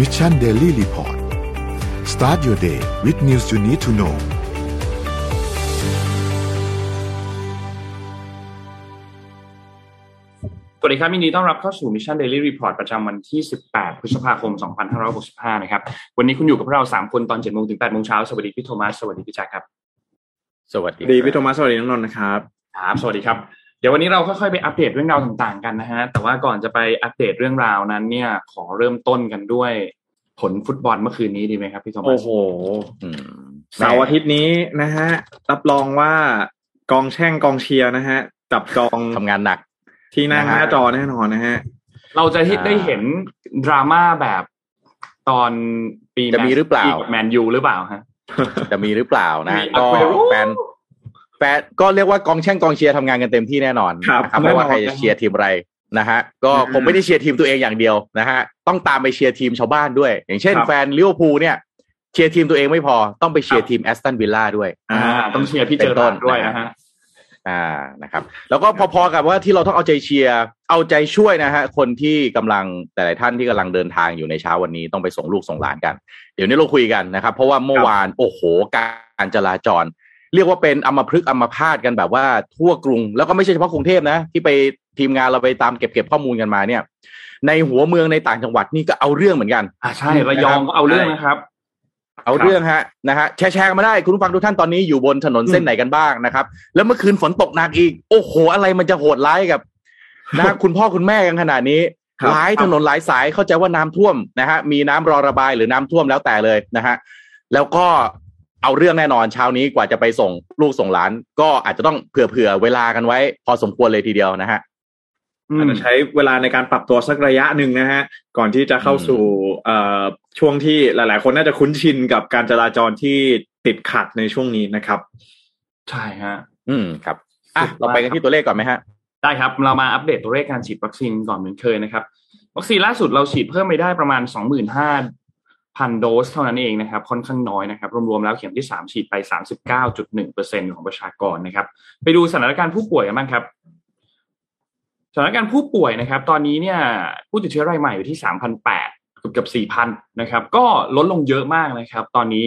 Mission Daily Report start your day with news you need to know สวัสดีครับยินดีต้อนรับเข้าสู่ Mission Daily Report ประจำวันที่ 18 พฤษภาคม 2565 นะครับ วันนี้คุณอยู่กับพวกเรา 3 คนตอน7โมงถึง8โมงเช้า สวัสดีพี่โทมัส สวัสดีพี่แจ็คครับ สวัสดีดีพี่โทมัส สวัสดีน้องนนท์นะครับ ครับ สวัสดีครับ เดี๋ยววันนี้เราค่อยๆไปอัปเดตเรื่องราวต่างๆกันนะฮะ แต่ว่าก่อนจะไปอัปเดตเรื่องราวนั้น เนี่ย ขอเริ่มต้นกันด้วย ผลฟุตบอลเมื่อคืนนี้ดีไหมครับพี่โทมัโอ้สโหอืมเสาร์อาทิตย์นี้นะฮะ รับรองว่ากองแช่งกองเชียร์นะฮะ จับจองทำงานหนัก ที่นั่งนะฮะหน้าจอแน่นอนนะฮะ เราจะอ่าได้เห็นดราม่าแบบตอนปีจะมีหรือเปล่าแมนยูหรือเปล่าฮะจะมีหรือเปล่านะมีก็ Aguero แฟน แฟนก็เรียกว่ากองแช่งกองเชียร์ทำงานกันเต็มที่แน่นอนครับนะครับไม่ว่าแน่นอนใครจะเชียร์ทีมอะไรนะฮะก็อืมคงไม่ได้เชียร์ทีมตัวเองอย่างเดียวนะฮะต้องตามไปเชียร์ทีมชาวบ้านด้วย อย่างเช่นครับแฟนลิเวอร์พูลเนี่ยเชียร์ทีมตัวเองไม่พอต้องไปเชียร์ทีมแอสตันวิลล่าด้วยอ่าต้องเชียร์พี่เจอเป็นต้รานร์ดด้วยนะฮะอ่านะครับ แล้วก็พอๆกับว่าที่เราต้องเอาใจเชียร์เอาใจช่วยนะฮะคนที่กำลังแต่ละท่านที่กำลังเดินทางอยู่ในเช้าวันนี้ต้องไปส่งลูกส่งหลานกัน เดี๋ยวนี้เราคุยกันนะครับ เพราะว่าเมื่อวานโอ้โหการจราจร เรียกว่าเป็นอัมพฤกษ์อัมพาตกันแบบว่าทั่วกรุง แล้วก็ไม่ใช่เฉพาะกรุงเทพนะ ที่ไปทีมงานเราไปตามเก็บเก็บข้อมูลกันมาเนี่ย ในหัวเมืองในต่างจังหวัดนี่ก็เอาเรื่องเหมือนกันอ่าใช่ระยองก็เอาเรื่องนะครับ เอาเรื่องฮะนะฮะแชร์แชร์กันมาได้คุณผู้ฟังทุกท่านตอนนี้อยู่บนถนนเส้นไหนกันบ้างนะครับ แล้วเมื่อคืนฝนตกหนักอีก โอ้โห อะไรมันจะโหดร้ายกับนะคุณพ่อคุณแม่กันขนาดนี้ครับหลายถนนหลายสายเข้าใจว่าน้ำท่วมนะฮะมีน้ำรอระบายหรือน้ำท่วมแล้วแต่เลยนะฮะแล้วก็ เอาเรื่องแน่นอนเช้านี้กว่าจะไปส่งลูกส่งหลาน ก็อาจจะต้องเผื่อเผื่อๆเวลากันไว้ พอสมควรเลยทีเดียวนะฮะอาจจะใช้เวลาในการปรับตัวสักระยะหนึ่งนะฮะ ก่อนที่จะเข้าสู่เอ่อช่วงที่หลาย ๆ คนน่าจะคุ้นชินกับการจราจรที่ติดขัดในช่วงนี้นะครับ ใช่ฮะ อืมครับอะเราไปกันที่ตัวเลขก่อนไหมฮะ ได้ครับ เรามาอัปเดตตัวเลขการฉีดวัคซีนก่อนเหมือนเคยนะครับ วัคซีนล่าสุดเราฉีดเพิ่มไปได้ประมาณ พันโดสเท่านั้นเองนะครับค่อนข้างน้อยนะครับรวมๆแล้วเข็มที่ 3 ฉีดไป 39.1%ของประชากรนะครับ ไปดูสถานการณ์ผู้ป่วยกันบ้างครับสถานการณ์ผู้ป่วยนะครับ ตอนนี้เนี่ยผู้ติดเชื้อรายใหม่อยู่ที่ 3,800เกือบเกือบ4,000นะครับก็ลดลงเยอะมากนะครับ ตอนนี้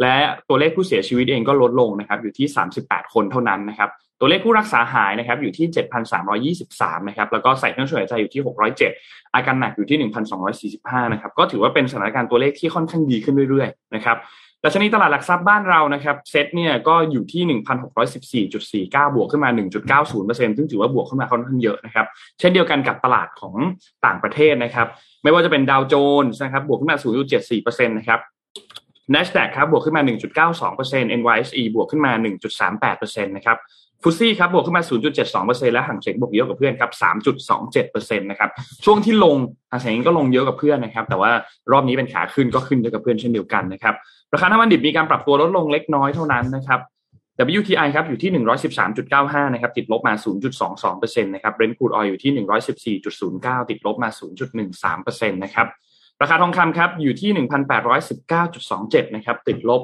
และตัวเลขผู้เสียชีวิตเองก็ลดลงนะครับอยู่ที่ 38 คนเท่านั้นนะครับตัวเลขผู้รักษาหายนะครับอยู่ที่ 7,323 นะครับแล้วก็ใส่เครื่องช่วยหายใจอยู่ที่ 607 อาการหนักอยู่ที่ 1,245 นะครับก็ถือว่าเป็นสถานการณ์ตัวเลขที่ค่อนข้างดีขึ้นเรื่อยๆนะครับดัชนีตลาดหลักทรัพย์บ้านเรานะครับเซ็ตเนี่ยก็อยู่ที่ 1,614.49 บวกขึ้นมา 1.90%ซึ่งถือว่าบวกขึ้นมาค่อนข้างเยอะนะครับเช่นเดียวกันกับตลาดของต่างประเทศนะครับไม่ว่าจะเป็นดาวโจนส์นะครับบวกขึ้นมา 0.74%นะครับ NASDAQ ครับบวกขึ้นมา 1.92% NYSE บวกขึ้นมา 1.38%นะครับฟุซี่ครับบวกขึ้นมา 0.72%และห่างเสียงบวกเยอะกับเพื่อนครับ 3.27%นะครับช่วงที่ลงห่างเสียงก็ลงเยอะกับเพื่อนนะครับแต่ว่ารอบนี้เป็นขาขึ้นก็ขึ้นเยอะกับเพื่อนเช่นเดียวกันนะครับราคาน้ำมันดิบมีการปรับตัวลดลงเล็กน้อยเท่านั้นนะครับ WTI ครับอยู่ที่ 113.95 นะครับติดลบมา 0.22%นะครับ Brent crude oil อยู่ที่ 114.09 ติดลบมา 0.13%นะครับ ราคาทองคำครับอยู่ที่ 1,819.27 นะครับติดลบ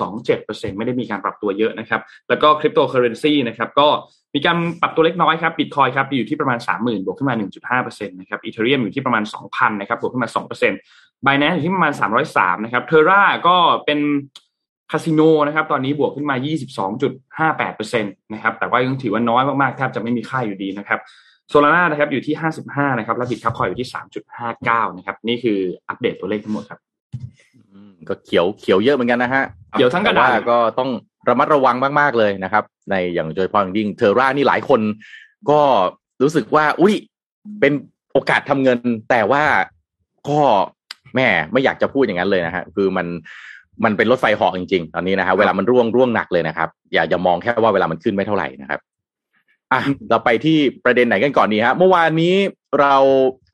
0.27%ไม่ได้มีการปรับตัวเยอะนะครับแล้วก็คริปโตเคอเรนซีนะครับก็มีการปรับตัวเล็กน้อยครับบิตคอยน์ครับอยู่ที่ประมาณ 30,000 บวกขึ้นมา 1.5%นะครับอีเธอเรียมอยู่ที่ประมาณ 2,000 นะครับบวกขึ้นมา2% b i n a n c e อยู่ที่ประมาณ 303 นะครับเทอร่าก็เป็นคาสิโนนะครับตอนนี้บวกขึ้นมา 22.58%นะครับแต่ว่ายังถือว่าน้อยมากๆแทบจะไม่มีค่าอยู่ดีนะครับ โซลาน่านะครับอยู่ที่55นะครับและบิตคับคอยน์อยู่ที่3.59นะครับ นี่คืออัปเดตตัวเลขทั้งหมดครับอืมก็เขียวเขียวเยอะเหมือนกันนะฮะเขียวทั้งกระดาษแต่ว่าก็ต้องระมัดระวังมากๆเลยนะครับ ในอย่างโดยเฉพาะอย่างยิ่งเทอร่านี่หลายคน ก็รู้สึกว่า อุ้ยเป็นโอกาสทำเงิน แต่ว่าก็แม่ไม่อยากจะพูดอย่างนั้นเลยนะฮะคือมันมันเป็นรถไฟเหาะจริงๆ ตอนนี้นะฮะเวลามันร่วงร่วงหนักเลยนะครับ อย่าอย่ามองแค่ว่าเวลามันขึ้นไม่เท่าไหร่นะครับ อะเราไปที่ประเด็นไหนกันก่อนดีฮะเมื่อวานนี้เรา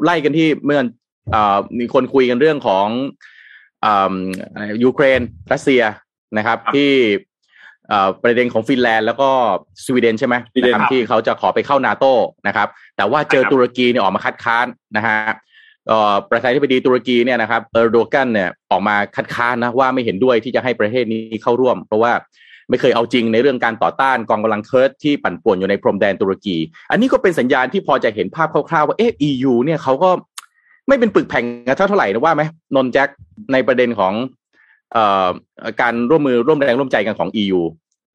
ไล่กันที่เมื่อเอ่อมีคนคุยกันเรื่องของอ่าอะไรยูเครนรัสเซียนะครับครับที่เอ่อประเด็นของฟินแลนด์แล้วก็สวีเดนใช่ไหมสวีเดนนะครับครับที่เขาจะขอไปเข้านาโตนะครับ แต่ว่าเจอครับตุรกีเนี่ยออกมาคัดค้านนะฮะเอ่อประธานาธิบดีตุรกีเนี่ยนะครับเออร์โดกันเนี่ยออกมาคัดค้านนะว่าไม่เห็นด้วยที่จะให้ประเทศนี้เข้าร่วม เพราะว่า ไม่เคยเอาจริงในเรื่องการต่อต้านกองกำลังเคิร์ดที่ปั่นป่วนอยู่ในพรมแดนตุรกี อันนี้ก็เป็นสัญญาณที่พอจะเห็นภาพคร่าวๆว่าเอ๊ะ EU เนี่ยเขาก็ไม่เป็นปึกแผ่งกันเท่าไหร่นะว่าไหมนนแจ็คในประเด็นของเอ่อการร่วมมือร่วมแรงร่วมใจกันของ EU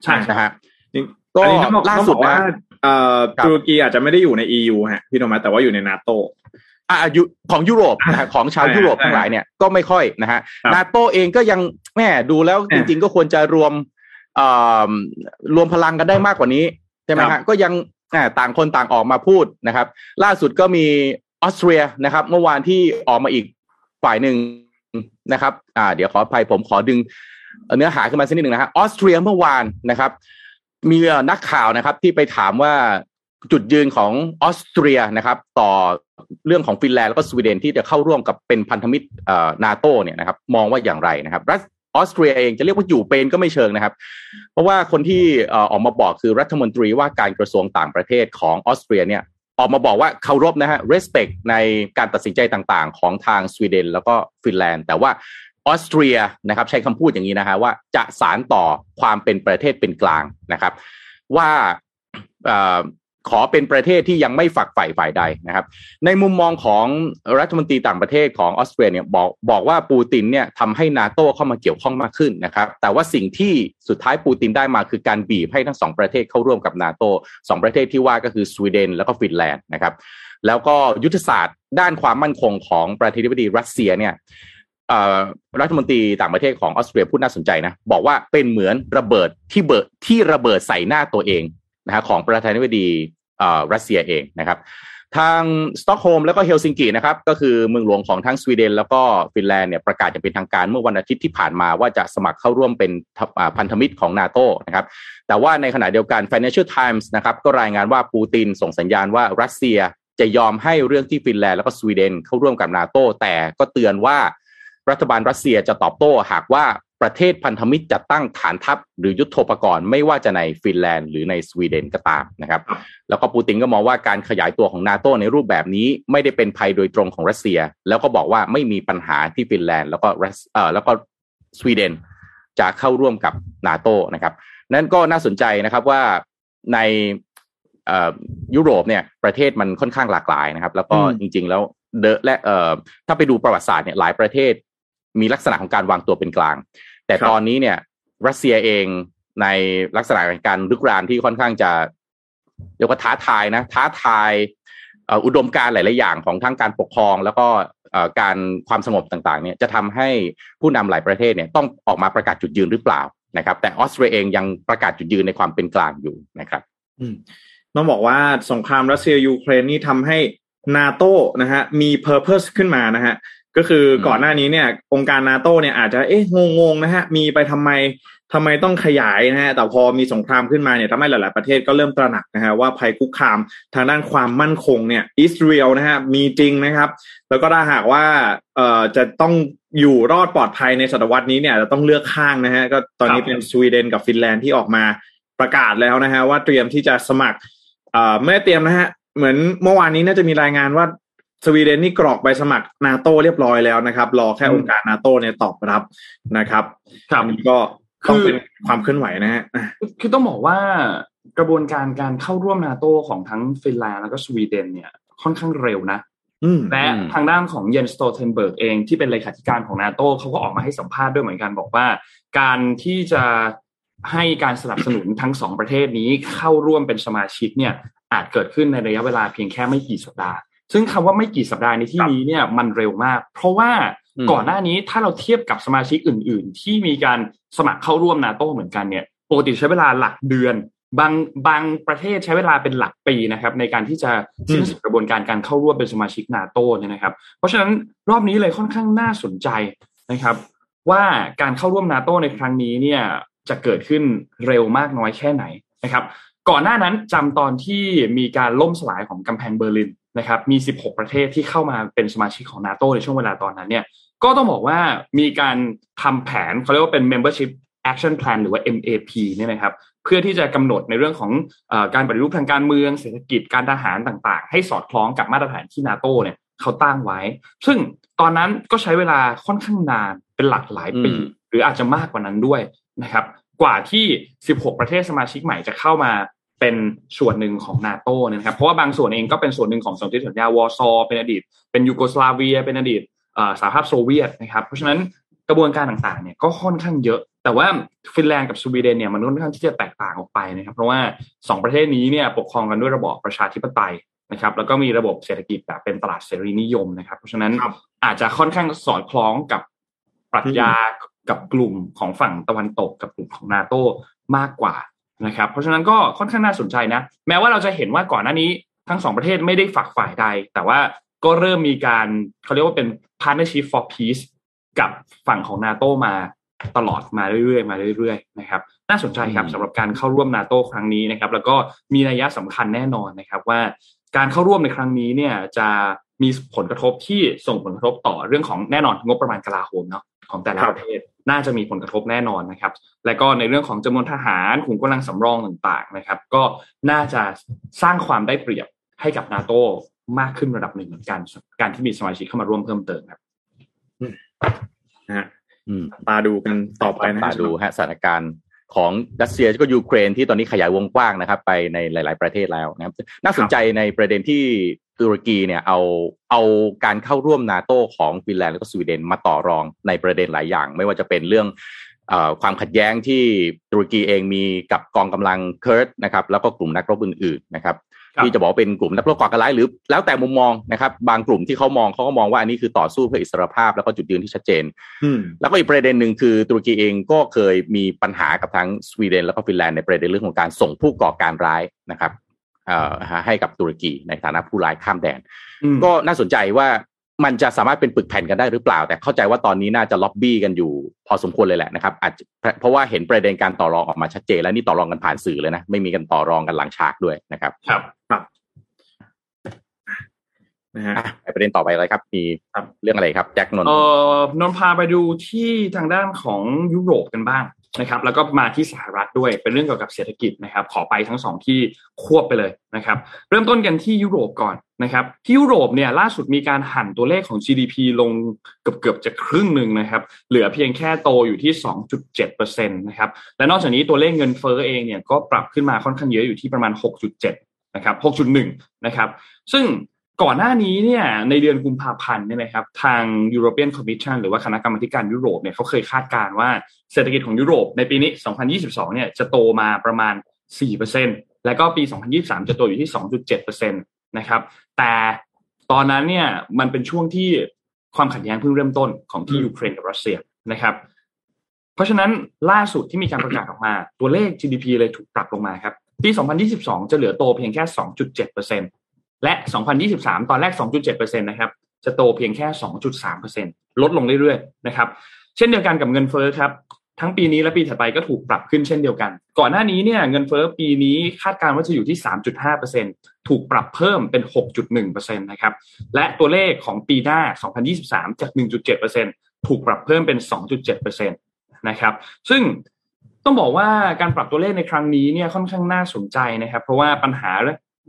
ใช่นะฮะจริงก็อันนี้ต้องบอกล่าต้องสุบดอกว่านะเอ่อครับตุรกีอาจจะไม่ได้อยู่ใน EU ฮะพี่โทมัสแต่ว่าอยู่ในนาโตอ่ายุของยุโรปนะฮะของชาวใช่ยุโรปใช่ทั้งหลายเนี่ยก็ไม่ค่อยนะฮะครับนาโตเองก็ยังแม่ดูแล้วเอจอริง ๆ ก็ควรจะรวมเอ่อ รวมพลังกันได้มากกว่านี้ใช่ไหมครัฮะบก็ยังอ่าต่างคนต่างออกมาพูดนะครับ ล่าสุดก็มีออสเตรียนะครับ เมื่อวานที่ออกมาอีกฝ่ายหนึ่งนะครับอ่าเดี๋ยวขออภัยผมขอดึงเนื้อหาขึ้นมาสักนิดหนึ่งนะฮะออสเตรียเมื่อวานนะครับ มีเอ่อนักข่าวนะครับที่ไปถามว่าจุดยืนของออสเตรียนะครับ ต่อเรื่องของฟินแลนด์แล้วก็สวีเดนที่จะเข้าร่วมกับเป็นพันธมิตรเอ่อนาโตเนี่ยนะครับ มองว่าอย่างไรนะครับรัส ออสเตรียเองจะเรียกว่าอยู่เป็นก็ไม่เชิงนะครับ เพราะว่าคนที่ออกมาบอกคือรัฐมนตรีว่าการกระทรวงต่างประเทศของออสเตรียเนี่ยออกมาบอกว่าเคารพนะฮะ respect ในการตัดสินใจต่างๆ ของทางสวีเดน แล้วก็ฟินแลนด์แต่ว่าออสเตรียนะครับใช้คำพูดอย่างนี้นะฮะว่าจะสารต่อความเป็นประเทศเป็นกลางนะครับ ว่า ขอเป็นประเทศที่ยังไม่ฝักใฝ่ฝ่ายใดนะครับ ในมุมมองของรัฐมนตรีต่างประเทศของออสเตรียเนี่ยบอกบอกว่าปูตินเนี่ยทำให้นาโตเข้ามาเกี่ยวข้องมากขึ้นนะครับ แต่ว่าสิ่งที่สุดท้ายปูตินได้มาคือการบีบให้ทั้งสองประเทศเข้าร่วมกับนาโตสองประเทศที่ว่าก็คือสวีเดนแล้วก็ฟินแลนด์นะครับ แล้วก็ยุทธศาสตร์ด้านความมั่นคงของประธานาธิบดีรัสเซียเนี่ยรัฐมนตรีต่างประเทศของออสเตรียพูดน่าสนใจนะ บอกว่าเป็นเหมือนระเบิดที่เบิดที่ระเบิดใส่หน้าตัวเอง นะฮะของประธานาธิบดีเอ่อรัสเซียเองนะครับ ทางสต็อกโฮล์มแล้วก็เฮลซิงกินะครับก็คือเมืองหลวงของทั้งสวีเดน แล้วก็ฟินแลนด์เนี่ยประกาศอย่างเป็นทางการเมื่อวันอาทิตย์ที่ผ่านมาว่าจะสมัครเข้าร่วมเป็นพันธมิตรของนาโตนะครับแต่ว่าในขณะเดียวกัน Financial Times นะครับก็รายงานว่าปูตินส่งสัญญาณว่ารัสเซียจะยอมให้เรื่องที่ฟินแลนด์แล้วก็สวีเดนเข้าร่วมกับนาโตแต่ก็เตือนว่ารัฐบาลรัสเซียจะตอบโต้หากว่า ประเทศพันธมิตรจะตั้งฐานทัพหรือยุทโธปกรณ์ไม่ว่าจะในฟินแลนด์หรือในสวีเดนก็ตามนะครับ แล้วก็ปูตินก็มองว่าการขยายตัวของนาโตในรูปแบบนี้ไม่ได้เป็นภัยโดยตรงของรัสเซีย แล้วก็บอกว่าไม่มีปัญหาที่ฟินแลนด์แล้วก็รัสเอ่อแล้วก็สวีเดนจะเข้าร่วมกับนาโตนะครับนั่นก็น่าสนใจนะครับว่าในเอ่อยุโรปเนี่ยประเทศมันค่อนข้างหลากหลายนะครับ แล้วก็อืมจริง ๆ แล้วเดอะและเอ่อถ้าไปดูประวัติศาสตร์เนี่ยหลายประเทศมีลักษณะของการวางตัวเป็นกลาง แต่ครับตอนนี้เนี่ย รัสเซียเองในลักษณะของการลุกรานที่ค่อนข้างจะเรียกว่าท้าทายนะท้าทายเอ่ออุดมการณ์หลาย ๆ อย่างของทั้งการปกครอง แล้วก็เอ่อการความสงบต่าง ๆ เนี่ยจะทำให้ผู้นำหลายประเทศเนี่ยต้องออกมาประกาศจุดยืนหรือเปล่านะครับ แต่ออสเตรียเองยังประกาศจุดยืนในความเป็นกลางอยู่นะครับอืมต้องบอกว่าสงครามรัสเซียยูเครนนี่ทำให้นาโตนะฮะมี purpose ขึ้นมานะฮะ ก็คืออมก่อนหน้านี้เนี่ยองค์การนาโตเนี่ยอาจจะเอ๊ะงงๆนะฮะมีไปทำไมทำไมต้องขยายนะฮะแต่พอมีสงครามขึ้นมาเนี่ยทำให้หลาย ๆ ประเทศก็เริ่มตระหนักนะฮะว่าภัยคุกคามทางด้านความมั่นคงเนี่ยอิสราเอลนะฮะมีจริงนะครับ แล้วก็ถ้าหากว่าเอ่อจะต้องอยู่รอดปลอดภัยในศตวรรษนี้เนี่ยจะต้องเลือกข้างนะฮะก็ตอนนี้ครับเป็นสวีเดนกับฟินแลนด์ที่ออกมาประกาศแล้วนะฮะว่าเตรียมที่จะสมัครเอ่อไม่ได้เตรียมนะฮะเหมือนเมื่อวานนี้น่าจะมีรายงานว่า สวีเดนนี่กรอกใบสมัครนาโตเรียบร้อยแล้วนะครับ รอแค่อืมองค์การนาโตเนี่ยตอบรับนะครับครับอันนี้ก็ต้องคือเป็นความเคลื่อนไหวนะฮะอะคือต้องบอกว่ากระบวนการการเข้าร่วมนาโตของทั้งฟินแลนด์แล้วก็สวีเดนเนี่ยค่อนข้างเร็วนะอืมและอืมทางด้านของเยนส์ สโตลเทนเบิร์กเองที่เป็นเลขาธิการของนาโตเขาก็ออกมาให้สัมภาษณ์ด้วยเหมือนกันบอกว่า การที่จะให้การสนับสนุนทั้งสองประเทศนี้เข้าร่วมเป็นสมาชิกเนี่ยอาจเกิดขึ้นในระยะเวลาเพียงแค่ไม่กี่สัปดาห์ ซึ่งคำว่าไม่กี่สัปดาห์ในที่นี้เนี่ยมันเร็วมาก เพราะว่าอืมก่อนหน้านี้ถ้าเราเทียบกับสมาชิกอื่น ๆ ที่มีการสมัครเข้าร่วมนาโตเหมือนกันเนี่ยปกติใช้เวลาหลักเดือน บางบางประเทศใช้เวลาเป็นหลักปีนะครับในการที่จะสิ้นสุดกระบวนการการเข้าร่วมเป็นสมาชิกนาโตเนี่ยนะครับ เพราะฉะนั้นรอบนี้เลยค่อนข้างน่าสนใจนะครับ ว่าการเข้าร่วมนาโตในครั้งนี้เนี่ยจะเกิดขึ้นเร็วมากน้อยแค่ไหนนะครับ ก่อนหน้านั้นจำตอนที่มีการล่มสลายของกำแพงเบอร์ลิน นะครับมี 16 ประเทศที่เข้ามาเป็นสมาชิกของนาโตในช่วงเวลาตอนนั้นเนี่ยก็ต้องบอกว่ามีการทำแผนเขาเรียกว่าเป็น membership action plan หรือว่า MAP เนี่ยนะครับเพื่อที่จะกำหนดในเรื่องของเออการปฏิรูปทางการเมืองเศรษฐกิจการทหารต่างๆ ให้สอดคล้องกับมาตรฐานที่นาโตเนี่ยเขาตั้งไว้ ซึ่งตอนนั้นก็ใช้เวลาค่อนข้างนานเป็นหลักหลายปีอืมหรืออาจจะมากกว่านั้นด้วยนะครับกว่าที่ 16 ประเทศสมาชิกใหม่จะเข้ามา เป็นส่วนหนึ่งของนาโตนะครับ เพราะว่าบางส่วนเองก็เป็นส่วนหนึ่งของสนธิสัญญาวอร์ซอเป็นอดีต เป็นยูโกสลาเวีย เป็นอดีตสหภาพโซเวียตนะครับ เพราะฉะนั้นกระบวนการต่างๆเนี่ยก็ค่อนข้างเยอะ แต่ว่าฟินแลนด์กับสวีเดนเนี่ยมันค่อนข้างที่จะแตกต่างออกไปนะครับ เพราะว่า 2 ประเทศนี้เนี่ยปกครองกันด้วยระบอบประชาธิปไตยนะครับแล้วก็มีระบบเศรษฐกิจแบบเป็นตลาดเสรีนิยมนะครับ เพราะฉะนั้นอาจจะค่อนข้างสอดคล้องกับปรัชญากับกลุ่มของฝั่งตะวันตกกับกลุ่มของนาโตมากกว่า นะครับเพราะฉะนั้นก็ค่อนข้างน่าสนใจนะ แม้ว่าเราจะเห็นว่าก่อนหน้านี้ทั้งสองประเทศไม่ได้ฝักฝ่ายใด แต่ว่าก็เริ่มมีการเขาเรียกว่าเป็น partnership for peace กับฝั่งของนาโตมาตลอดมาเรื่อยๆมาเรื่อยๆนะครับน่าสนใจครับสำหรับการเข้าร่วมนาโตครั้งนี้นะครับ แล้วก็มีนัยสำคัญแน่นอนนะครับว่าการเข้าร่วมในครั้งนี้เนี่ยจะมีผลกระทบที่ส่งผลกระทบต่อเรื่องของแน่นอนงบประมาณกลาโหมเนาะ ของแต่ละประเทศน่าจะมีผลกระทบแน่นอนนะครับ และก็ในเรื่องของจำนวนทหารขุมกำลังสำรองต่างๆนะครับ ก็น่าจะสร้างความได้เปรียบให้กับนาโตมากขึ้นระดับหนึ่งเหมือนกัน การที่มีสมาชิกเข้ามาร่วมเพิ่มเติมครับนะฮะตาดูกันต่อไปนะตาดูฮะสถานการณ์ ของรัสเซียก็ยูเครนที่ตอนนี้ขยายวงกว้างนะครับ ไปในหลาย ๆ ประเทศแล้วนะครับ น่าสนใจในประเด็นที่ตุรกีเนี่ยเอาเอาการเข้าร่วมนาโตของฟินแลนด์และก็สวีเดนมาต่อรองในประเด็นหลายอย่าง ไม่ว่าจะเป็นเรื่องอความขัดแย้งที่ตุรกีเองมีกับกองกำลังเคิร์ดนะครับแล้วก็กลุ่มนักรบอื่นๆนะครับ ที่จะบอกเป็นกลุ่มนักรบก่อการร้ายหรือแล้วแต่มุมมองนะครับ บางกลุ่มที่เขามองเขาก็มองว่าอันนี้คือต่อสู้เพื่ออิสรภาพแล้วก็จุดยืนที่ชัดเจนแล้วก็อีกประเด็นหนึ่งคือตุรกีเองก็เคยมีปัญหากับทั้งสวีเดนแล้วก็ฟินแลนด์ในประเด็นเรื่องของการส่งผู้ก่อการร้ายนะครับให้กับตุรกีในฐานะผู้ร้ายข้ามแดน ก็น่าสนใจว่า มันจะสามารถเป็นปึกแผ่นกันได้หรือเปล่า แต่เข้าใจว่าตอนนี้น่าจะล็อบบี้กันอยู่ พอสมควรเลยแหละนะครับอาจเพราะว่าเห็นประเด็นการต่อรองออกมาชัดเจนแล้วนี่ต่อรองกันผ่านสื่อเลยนะ ไม่มีกันต่อรองกันหลังฉากด้วยนะครับ ครับครับนะฮะประเด็นต่อไปอะไรครับ มีเรื่องอะไรครับแจ็คนนท์เอ่อนนพาไปดูที่ทางด้านของยุโรปกันบ้าง นะครับแล้วก็มาที่สหรัฐด้วยเป็นเรื่องเกี่ยวกับเศรษฐกิจนะครับขอไปทั้งสองที่ควบไปเลยนะครับเริ่มต้นกันที่ยุโรปก่อนนะครับที่ยุโรปเนี่ยล่าสุดมีการหั่นตัวเลขของ GDP ลงเกือบเกือบจะครึ่งหนึ่งนะครับเหลือเพียงแค่โตอยู่ที่ 2.7%นะครับและนอกจากนี้ตัวเลขเงินเฟ้อเองเนี่ยก็ปรับขึ้นมาค่อนข้างเยอะอยู่ที่ประมาณ 6.7นะครับ6.1นะครับซึ่ง ก่อนหน้านี้เนี่ยในเดือนกุมภาพันธ์เนี่ยนะครับทาง European Commission หรือว่าคณะกรรมการยุโรปเนี่ยเขาเคยคาดการณ์ว่าเศรษฐกิจของยุโรปในปีนี้ 2022 เนี่ยจะโตมาประมาณ 4%แล้วก็ปี 2023 จะโตอยู่ที่ 2.7%นะครับแต่ตอนนั้นเนี่ยมันเป็นช่วงที่ความขัดแย้งเพิ่งเริ่มต้นของที่ยูเครนกับรัสเซียนะครับ เพราะฉะนั้นล่าสุดที่มีการประกาศออกมา ตัวเลข GDP เลยถูกปรับลงมาครับปี 2022 จะเหลือโตเพียงแค่ 2.7% และ 2023 ตอนแรก 2.7%นะครับจะโตเพียงแค่ 2.3%ลดลงเรื่อยๆนะครับเช่นเดียวกันกับเงินเฟ้อครับทั้งปีนี้และปีถัดไปก็ถูกปรับขึ้นเช่นเดียวกัน ก่อนหน้านี้เนี่ยเงินเฟ้อปีนี้คาดการณ์ว่าจะอยู่ที่ 3.5%ถูกปรับเพิ่มเป็น 6.1%นะครับและตัวเลขของปีหน้า 2023 จาก 1.7%ถูกปรับเพิ่มเป็น 2.7%นะครับซึ่งต้องบอกว่าการปรับตัวเลขในครั้งนี้เนี่ยค่อนข้างน่าสนใจนะครับ เพราะว่าปัญหา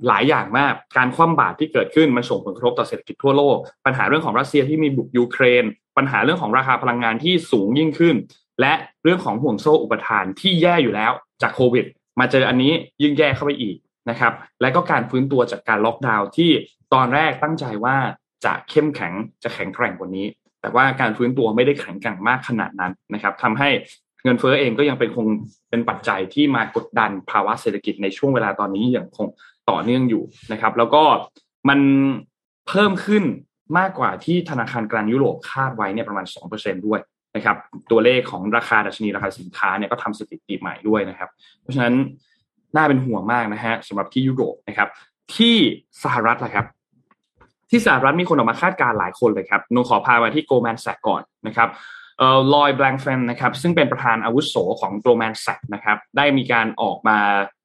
หลายอย่างมากการคว่ำบาตรที่เกิดขึ้นมันส่งผลกระทบต่อเศรษฐกิจทั่วโลก ปัญหาเรื่องของรัสเซียที่มีบุกยูเครน ปัญหาเรื่องของราคาพลังงานที่สูงยิ่งขึ้น และเรื่องของห่วงโซ่อุปทานที่แย่อยู่แล้วจากโควิด มาเจออันนี้ยิ่งแย่เข้าไปอีกนะครับ และก็การฟื้นตัวจากการล็อกดาวน์ที่ตอนแรกตั้งใจว่าจะเข้มแข็งจะแข็งแกร่งกว่านี้ แต่ว่าการฟื้นตัวไม่ได้แข็งแกร่งมากขนาดนั้นนะครับทำให้เงินเฟ้อเองก็ยังเป็นคงเป็นปัจจัยที่มากดดันภาวะเศรษฐกิจในช่วงเวลาตอนนี้อย่างคง ต่อเนื่องอยู่นะครับ แล้วก็มันเพิ่มขึ้นมากกว่าที่ธนาคารกลางยุโรปคาดไว้เนี่ยประมาณ 2%ด้วยนะครับ ตัวเลขของราคาดัชนีราคาสินค้าเนี่ยก็ทำสถิติใหม่ด้วยนะครับ เพราะฉะนั้นน่าเป็นห่วงมากนะฮะสำหรับที่ยุโรปนะครับ ที่สหรัฐละครับ ที่สหรัฐมีคนออกมาคาดการหลายคนเลยครับนงขอพามาที่โกลแมนแซกก่อนนะครับเอ่อลอยแบงค์แฟนนะครับซึ่งเป็นประธานอาวุโสของโกลแมนแซกนะครับได้มีการออกมา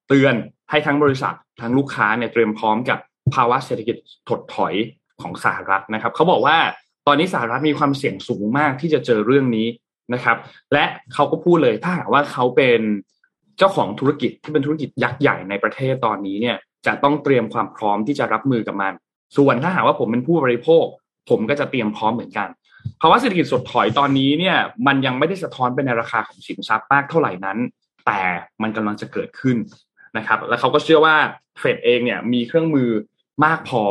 เตือนให้ทั้งบริษัท ทั้งลูกค้าเนี่ยเตรียมพร้อมกับภาวะเศรษฐกิจถดถอยของสหรัฐนะครับเขาบอกว่าตอนนี้สหรัฐมีความเสี่ยงสูงมากที่จะเจอเรื่องนี้นะครับ และเขาก็พูดเลยถ้าหากว่าเขาเป็นเจ้าของธุรกิจที่เป็นธุรกิจยักษ์ใหญ่ในประเทศตอนนี้เนี่ยจะต้องเตรียมความพร้อมที่จะรับมือกับมัน ส่วนถ้าหากว่าผมเป็นผู้บริโภค ผมก็จะเตรียมพร้อมเหมือนกันภาวะเศรษฐกิจสดถอยตอนนี้เนี่ยมันยังไม่ได้สะท้อนไปในราคาของสินทรัพย์มากเท่าไหร่นั้น แต่มันกำลังจะเกิดขึ้น นะครับ แล้วเขาก็เชื่อว่าเฟดเองเนี่ยมีเครื่องมือมากพอ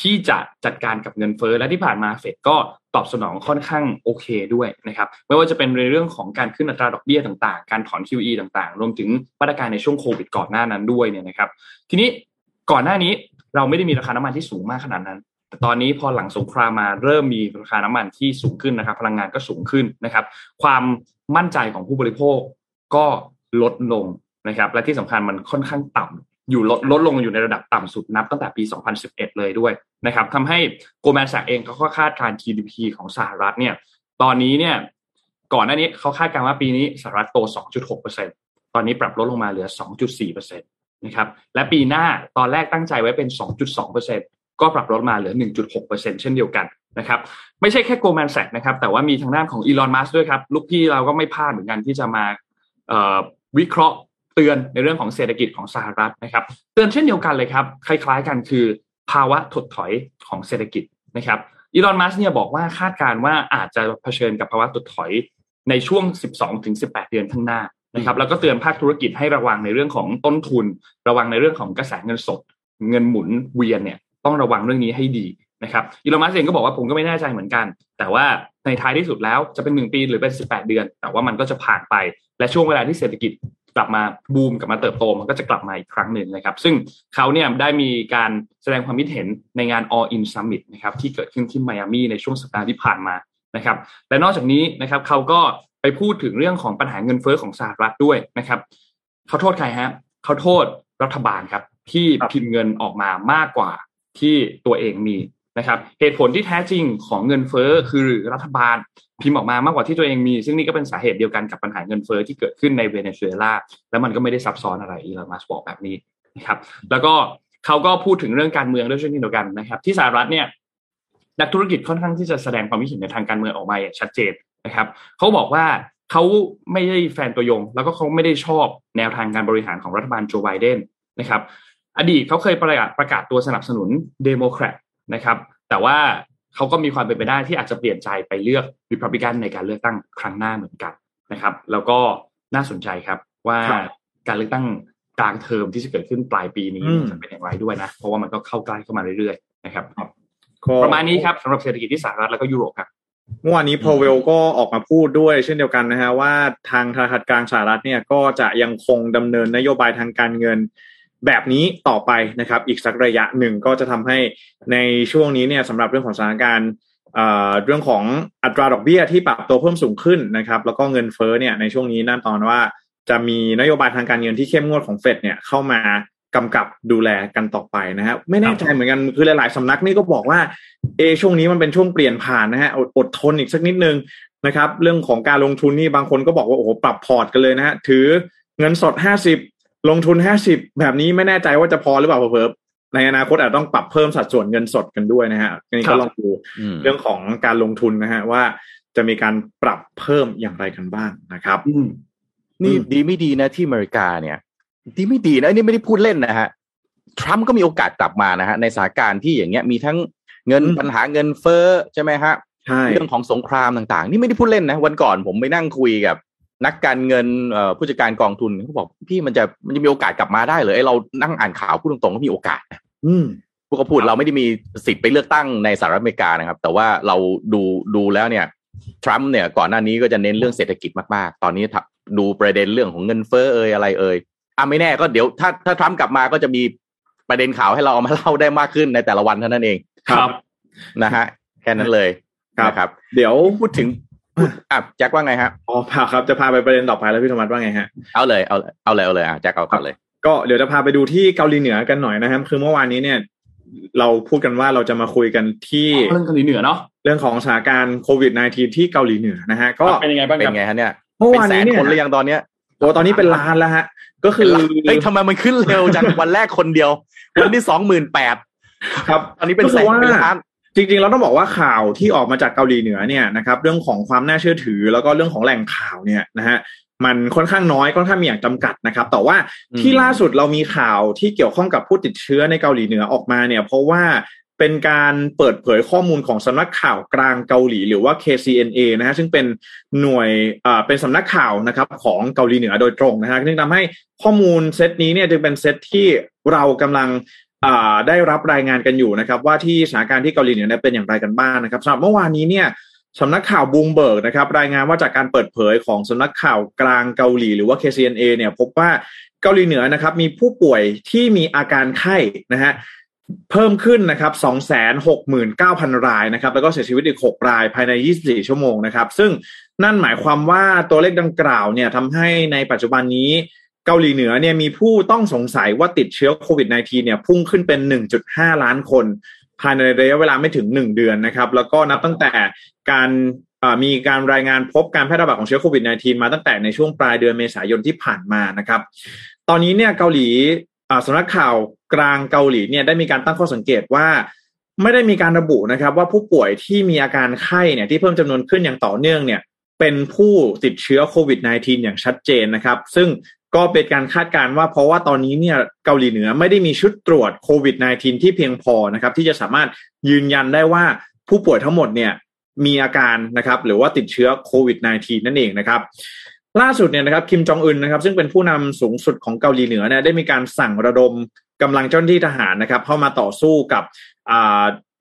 ที่จะจัดการกับเงินเฟ้อและที่ผ่านมาเฟดก็ตอบสนองค่อนข้างโอเคด้วยนะครับไม่ว่าจะเป็นในเรื่องของการขึ้นอัตราดอกเบี้ยต่างๆ การถอน QE ต่างๆ รวมถึงมาตรการในช่วงโควิดก่อนหน้านั้นด้วยเนี่ยนะครับทีนี้ก่อนหน้านี้เราไม่ได้มีราคาน้ำมันที่สูงมากขนาดนั้น แต่ตอนนี้พอหลังสงครามมาเริ่มมีราคาน้ำมันที่สูงขึ้นนะครับ พลังงานก็สูงขึ้นนะครับ ความมั่นใจของผู้บริโภคก็ลดลง นะครับ และที่สำคัญมันค่อนข้างต่ำอยู่ลดลดลงอยู่ในระดับต่ำสุดนับตั้งแต่ปี 2011 เลยด้วยนะครับทำให้โกลแมนแซกเองเขาก็คาดการ GDP ของสหรัฐเนี่ย ตอนนี้เนี่ยก่อนหน้านี้เขาคาดการณ์ว่าปีนี้สหรัฐโต 2.6%ตอนนี้ปรับลดลงมาเหลือ 2.4%นะครับและปีหน้าตอนแรกตั้งใจไว้เป็น 2.2%ก็ปรับลดมาเหลือ 1.6%เช่นเดียวกันนะครับไม่ใช่แค่โกลแมนแซกนะครับแต่ว่ามีทางด้านของอีลอนมัสด้วยครับ ลูกพี่เราก็ไม่พลาดเหมือนกันที่จะมาวิเคราะห์ เตือนในเรื่องของเศรษฐกิจของสหรัฐนะครับ เตือนเช่นเดียวกันเลยครับ คล้ายๆกันคือ ภาวะถดถอยของเศรษฐกิจนะครับอีลอนมัสเนี่ยบอกว่าคาดการว่าอาจจะเผชิญกับภาวะถดถอยในช่วง 12-18 เดือนข้างหน้านะครับแล้วก็เตือนภาคธุรกิจให้ระวังในเรื่องของต้นทุน ระวังในเรื่องของกระแสเงินสด เงินหมุนเวียนเนี่ยต้องระวังเรื่องนี้ให้ดีนะครับอีลอนมัสเองก็บอกว่าผมก็ไม่แน่ใจเหมือนกัน แต่ว่าในท้ายที่สุดแล้วจะเป็นหนึ่งปีหรือเป็น 18 เดือน แต่ว่ามันก็จะผ่านไป และช่วงเวลาที่เศรษฐกิจ กลับมาบูมกลับมาเติบโตมันก็จะกลับมาอีกครั้งหนึ่งนะครับ ซึ่งเขาเนี่ยได้มีการแสดงความคิดเห็นในงาน All In Summit นะครับที่เกิดขึ้นที่ไมอามีในช่วงสัปดาห์ที่ผ่านมานะครับ และนอกจากนี้นะครับเขาก็ไปพูดถึงเรื่องของปัญหาเงินเฟ้อของสหรัฐด้วยนะครับเขาโทษใครฮะเขาโทษรัฐบาลครับที่พิมพ์เงินออกมามากกว่าที่ตัวเองมีนะครับเหตุผลที่แท้จริงของเงินเฟ้อคือรัฐบาล พิมพ์ออกมามากกว่าที่ตัวเองมี ซึ่งนี่ก็เป็นสาเหตุเดียวกันกับปัญหาเงินเฟ้อที่เกิดขึ้นในเวเนซุเอลาแล้วมันก็ไม่ได้ซับซ้อนอะไรอีลอนมัสบอกแบบนี้นะครับแล้วก็เขาก็พูดถึงเรื่องการเมืองด้วยเช่นเดียวกันนะครับ ที่สหรัฐเนี่ยนักธุรกิจค่อนข้างที่จะแสดงความคิดเห็นในทางการเมืองออกมาอย่างชัดเจนนะครับเขาบอกว่าเขาไม่ได้แฟนตัวยง แล้วก็เขาไม่ได้ชอบแนวทางการบริหารของรัฐบาลโจไบเดนนะครับ อดีตเขาเคยประกาศประกาศตัวสนับสนุนเดโมแครตนะครับ แต่ว่า เขาก็มีความเป็นไปได้ที่อาจจะเปลี่ยนใจไปเลือกริพับลิกันในการเลือกตั้งครั้งหน้าเหมือนกันนะครับ แล้วก็น่าสนใจครับว่าการเลือกตั้งกลางเทอมที่จะเกิดขึ้นปลายปีนี้จะเป็นอย่างไรด้วยนะ เพราะว่ามันก็เข้าใกล้เข้ามาเรื่อยๆนะครับประมาณนี้ครับสำหรับเศรษฐกิจที่สหรัฐแล้วก็ยุโรปครับเมื่อวานนี้พาวเวลก็ออกมาพูดด้วย เช่นเดียวกันนะฮะว่าทางธนาคารกลางสหรัฐเนี่ยก็จะยังคงดำเนินนโยบายทางการเงิน แบบนี้ต่อไปนะครับ อีกสักระยะหนึ่งก็จะทำให้ในช่วงนี้เนี่ยสำหรับเรื่องของสถานการณ์เรื่องของอัตราดอกเบี้ยที่ปรับตัวเพิ่มสูงขึ้นนะครับ แล้วก็เงินเฟ้อเนี่ยในช่วงนี้น่าตอนว่าจะมีนโยบายทางการเงินที่เข้มงวดของเฟดเนี่ยเข้ามากำกับดูแลกันต่อไปนะครับไม่แน่ใจเหมือนกันคือหลายๆสำนักนี่ก็บอกว่าเอช่วงนี้มันเป็นช่วงเปลี่ยนผ่านนะฮะออดทนอีกสักนิดนึงนะครับ เรื่องของการลงทุนนี่บางคนก็บอกว่าโอ้โหปรับพอร์ตกันเลยนะฮะถือเงินสดห้าสิบ ลงทุนห้าสิบแบบนี้ไม่แน่ใจว่าจะพอหรือเปล่าเพิ่มในอนาคตอาจต้องปรับเพิ่มสัดส่วนเงินสดกันด้วยนะฮะนี่ก็ลองดูเรื่องของการลงทุนนะฮะว่าจะมีการปรับเพิ่มอย่างไรกันบ้างนะครับนี่ดีไม่ดีนะที่อเมริกาเนี่ย ดีไม่ดีนะนี่ไม่ได้พูดเล่นนะฮะทรัมป์ก็มีโอกาสกลับมานะฮะในสถานการณ์ที่อย่างเงี้ยมีทั้งเงินปัญหาเงินเฟ้อใช่ไหมฮะเรื่องของสงครามต่างๆ นี่ไม่ได้พูดเล่นนะ วันก่อนผมไปนั่งคุยกับ นักการเงินผู้จัดการกองทุนเขาบอกพี่มันจะมันจะมีโอกาสกลับมาได้เลยไอ้เรานั่งอ่านข่าวพูดตรงๆก็มีโอกาสนะอืมพวกเขาพูดเราไม่ได้มีสิทธิ์ไปเลือกตั้งในสหรัฐอเมริกานะครับ แต่ว่าเราดูดูแล้วเนี่ยทรัมป์เนี่ยก่อนหน้านี้ก็จะเน้นเรื่องเศรษฐกิจมากๆ ตอนนี้ดูประเด็นเรื่องของเงินเฟ้อเอ่ยอะไรเอ่ยอะไม่แน่ก็เดี๋ยวถ้าถ้าทรัมป์กลับมาก็จะมีประเด็นข่าวให้เราเอามาเล่าได้มากขึ้นในแต่ละวันเท่านั้นเองครับนะฮะแค่นั้นเลยนะครับ เดี๋ยวพูดถึง อะแจ็คว่าไงฮะอ๋อพาครับจะพาไปประเด็นต่อไปแล้วพี่ธรรมะว่าไงฮะเอาเลยเอาเอาเลยเอาเลยอะแจ็คเอาก่อนเลย ก็เดี๋ยวจะพาไปดูที่เกาหลีเหนือกันหน่อยนะครับ คือเมื่อวานนี้เนี่ย เราพูดกันว่าเราจะมาคุยกันที่เรื่องเกาหลีเหนือเนาะเรื่องของสถานการณ์โควิด -19 ที่เกาหลีเหนือนะฮะก็เป็นยังไงบ้างเป็นไงฮะเนี่ยเมื่อวานนี้เนี่ยคนเลยยังตอนเนี้ยโอ้ตอนนี้เป็นล้านแล้วฮะ ก็คือเฮ้ยทำไมมันขึ้นเร็วจังวันแรกคนเดียว วันที่สองหมื่นแปดครับตอนนี้เป็นแสนเป็นล้าน จริงๆเราต้องบอกว่าข่าวที่ออกมาจากเกาหลีเหนือเนี่ยนะครับเรื่องของความน่าเชื่อถือ แล้วก็เรื่องของแหล่งข่าวเนี่ยนะฮะมันค่อนข้างน้อยค่อนข้างมีอย่างจำกัดนะครับ แต่ว่าที่ล่าสุดเรามีข่าวที่เกี่ยวข้องกับผู้ติดเชื้อในเกาหลีเหนือออกมาเนี่ย เพราะว่าเป็นการเปิดเผยข้อมูลของสำนักข่าวกลางเกาหลี หรือว่า KCNA นะฮะซึ่งเป็นหน่วยอ่าเป็นสำนักข่าวนะครับของเกาหลีเหนือโดยตรงนะฮะซึ่งทำให้ข้อมูลเซตนี้เนี่ยจึงเป็นเซตที่เรากำลัง ได้รับรายงานกันอยู่นะครับ ว่าที่สถานการณ์ที่เกาหลีเหนือเป็นอย่างไรกันบ้างนะครับสำหรับเมื่อวานนี้เนี่ยสำนักข่าวบูมเบิร์กนะครับรายงานว่าจากการเปิดเผยของสำนักข่าวกลางเกาหลีหรือว่า KCNA เนี่ยพบว่าเกาหลีเหนือนะครับมีผู้ป่วยที่มีอาการไข้นะฮะเพิ่มขึ้นนะครับ 269,000 รายนะครับ แล้วก็เสียชีวิตอีก 6 รายภายใน 24 ชั่วโมงนะครับ ซึ่งนั่นหมายความว่าตัวเลขดังกล่าวเนี่ยทำให้ในปัจจุบันนี้ เกาหลีเหนือเนี่ยมีผู้ต้องสงสัยว่าติดเชื้อโควิด -19 เนี่ยพุ่งขึ้นเป็น 1.5 ล้านคน ภายในระยะเวลาไม่ถึง 1 เดือนนะครับ แล้วก็นับตั้งแต่การมีการรายงานพบการแพร่ระบาดของเชื้อโควิด -19 มาตั้งแต่ในช่วงปลายเดือนเมษายนที่ผ่านมานะครับ ตอนนี้เนี่ยเกาหลีสำนักข่าวกลางเกาหลีเนี่ยได้มีการตั้งข้อสังเกตว่าไม่ได้มีการระบุนะครับ ว่าผู้ป่วยที่มีอาการไข้เนี่ยที่เพิ่มจำนวนขึ้นอย่างต่อเนื่องเนี่ยเป็นผู้ติดเชื้อโควิด -19 อย่างชัดเจนนะครับ ซึ่ง ก็เป็นการคาดการณ์ว่าเพราะว่าตอนนี้เนี่ยเกาหลีเหนือไม่ได้มีชุดตรวจโควิด -19 ที่เพียงพอนะครับ ที่จะสามารถยืนยันได้ว่าผู้ป่วยทั้งหมดเนี่ยมีอาการนะครับหรือว่าติดเชื้อโควิด -19 นั่นเองนะครับ ล่าสุดเนี่ยนะครับคิมจองอึนนะครับ ซึ่งเป็นผู้นำสูงสุดของเกาหลีเหนือเนี่ยได้มีการสั่งระดมกำลังเจ้าหน้าที่ทหารนะครับ เข้ามาต่อสู้กับ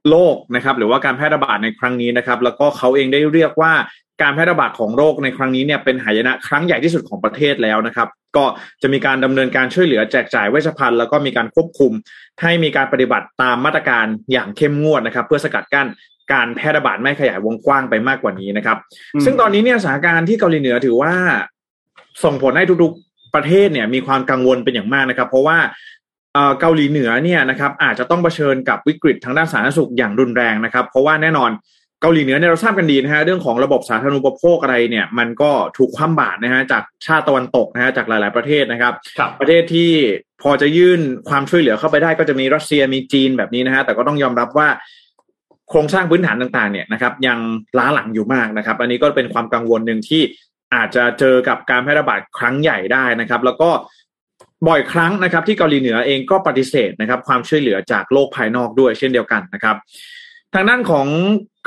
โรคนะครับ หรือว่าการแพร่ระบาดในครั้งนี้นะครับ แล้วก็เขาเองได้เรียกว่าการแพร่ระบาดของโรคในครั้งนี้เนี่ยเป็นหายนะครั้งใหญ่ที่สุดของประเทศแล้วนะครับ ก็จะมีการดำเนินการช่วยเหลือแจกจ่ายเวชภัณฑ์แล้วก็มีการควบคุม ให้มีการปฏิบัติตามมาตรการอย่างเข้มงวดนะครับ เพื่อสกัดกั้นการแพร่ระบาดไม่ขยายวงกว้างไปมากกว่านี้นะครับ ซึ่งตอนนี้เนี่ยสถานการณ์ที่เกาหลีเหนือถือว่าส่งผลให้ทุกๆประเทศเนี่ยมีความกังวลเป็นอย่างมากนะครับ เพราะว่า เกาหลีเหนือเนี่ยนะครับอาจจะต้องเผชิญกับวิกฤตทางด้านสาธารณสุขอย่างรุนแรงนะครับ เพราะว่าแน่นอนเกาหลีเหนือเนี่ยเราทราบกันดีนะฮะเรื่องของระบบสาธารณูปโภคอะไรเนี่ย มันก็ถูกคว่ำบาตรนะฮะจากชาติตะวันตกนะฮะจากหลาย ๆประเทศนะครับ ประเทศที่พอจะยื่นความช่วยเหลือเข้าไปได้ก็จะมีรัสเซียมีจีนแบบนี้นะฮะแต่ก็ต้องยอมรับว่าโครงสร้างพื้นฐานต่างๆ เนี่ยนะครับ ยังล้าหลังอยู่มากนะครับ อันนี้ก็เป็นความกังวลหนึ่งที่อาจจะเจอกับการแพร่ระบาดครั้งใหญ่ได้นะครับ แล้วก็ บ่อยครั้งนะครับ ที่เกาหลีเหนือเองก็ปฏิเสธนะครับ ความช่วยเหลือจากโลกภายนอกด้วยเช่นเดียวกันนะครับ ทางด้านของ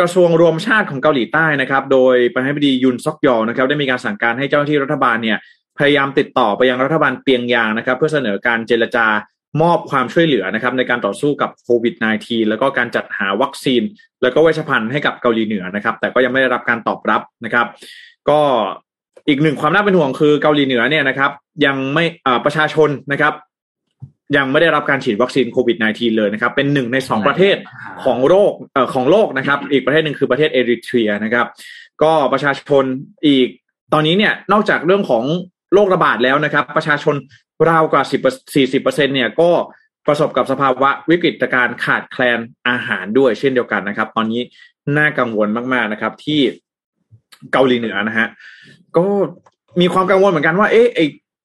กระทรวงรวมชาติของเกาหลีใต้นะครับ โดยประธานาธิบดียุนซอกยอนะครับ ได้มีการสั่งการให้เจ้าหน้าที่รัฐบาลเนี่ยพยายามติดต่อไปยังรัฐบาลเปียงยางนะครับ เพื่อเสนอการเจรจามอบความช่วยเหลือนะครับ ในการต่อสู้กับโควิด -19 แล้วก็การจัดหาวัคซีน แล้วก็เวชภัณฑ์ให้กับเกาหลีเหนือนะครับ แต่ก็ยังไม่ได้รับการตอบรับนะครับ ก็ อีกหนึ่งความน่าเป็นห่วงคือเกาหลีเหนือเนี่ยนะครับ ยังไม่ประชาชนนะครับ ยังไม่ได้รับการฉีดวัคซีนโควิด -19 เลยนะครับ เป็นหนึ่งในสองประเทศของโลกเอ่อของโลกนะครับ อีกประเทศหนึ่งคือประเทศเอริเทรียนะครับ ก็ประชาชนอีกตอนนี้เนี่ยนอกจากเรื่องของโรคระบาดแล้วนะครับ ประชาชนราวกว่า10 40เปอร์เซ็นเนี่ยก็ประสบกับสภาวะวิกฤตการขาดแคลนอาหารด้วยเช่นเดียวกันนะครับ ตอนนี้น่ากังวลมาก ๆนะครับ ที่เกาหลีเหนือนะฮะ ก็มีความกังวลเหมือนกันว่าเอ๊ะไอ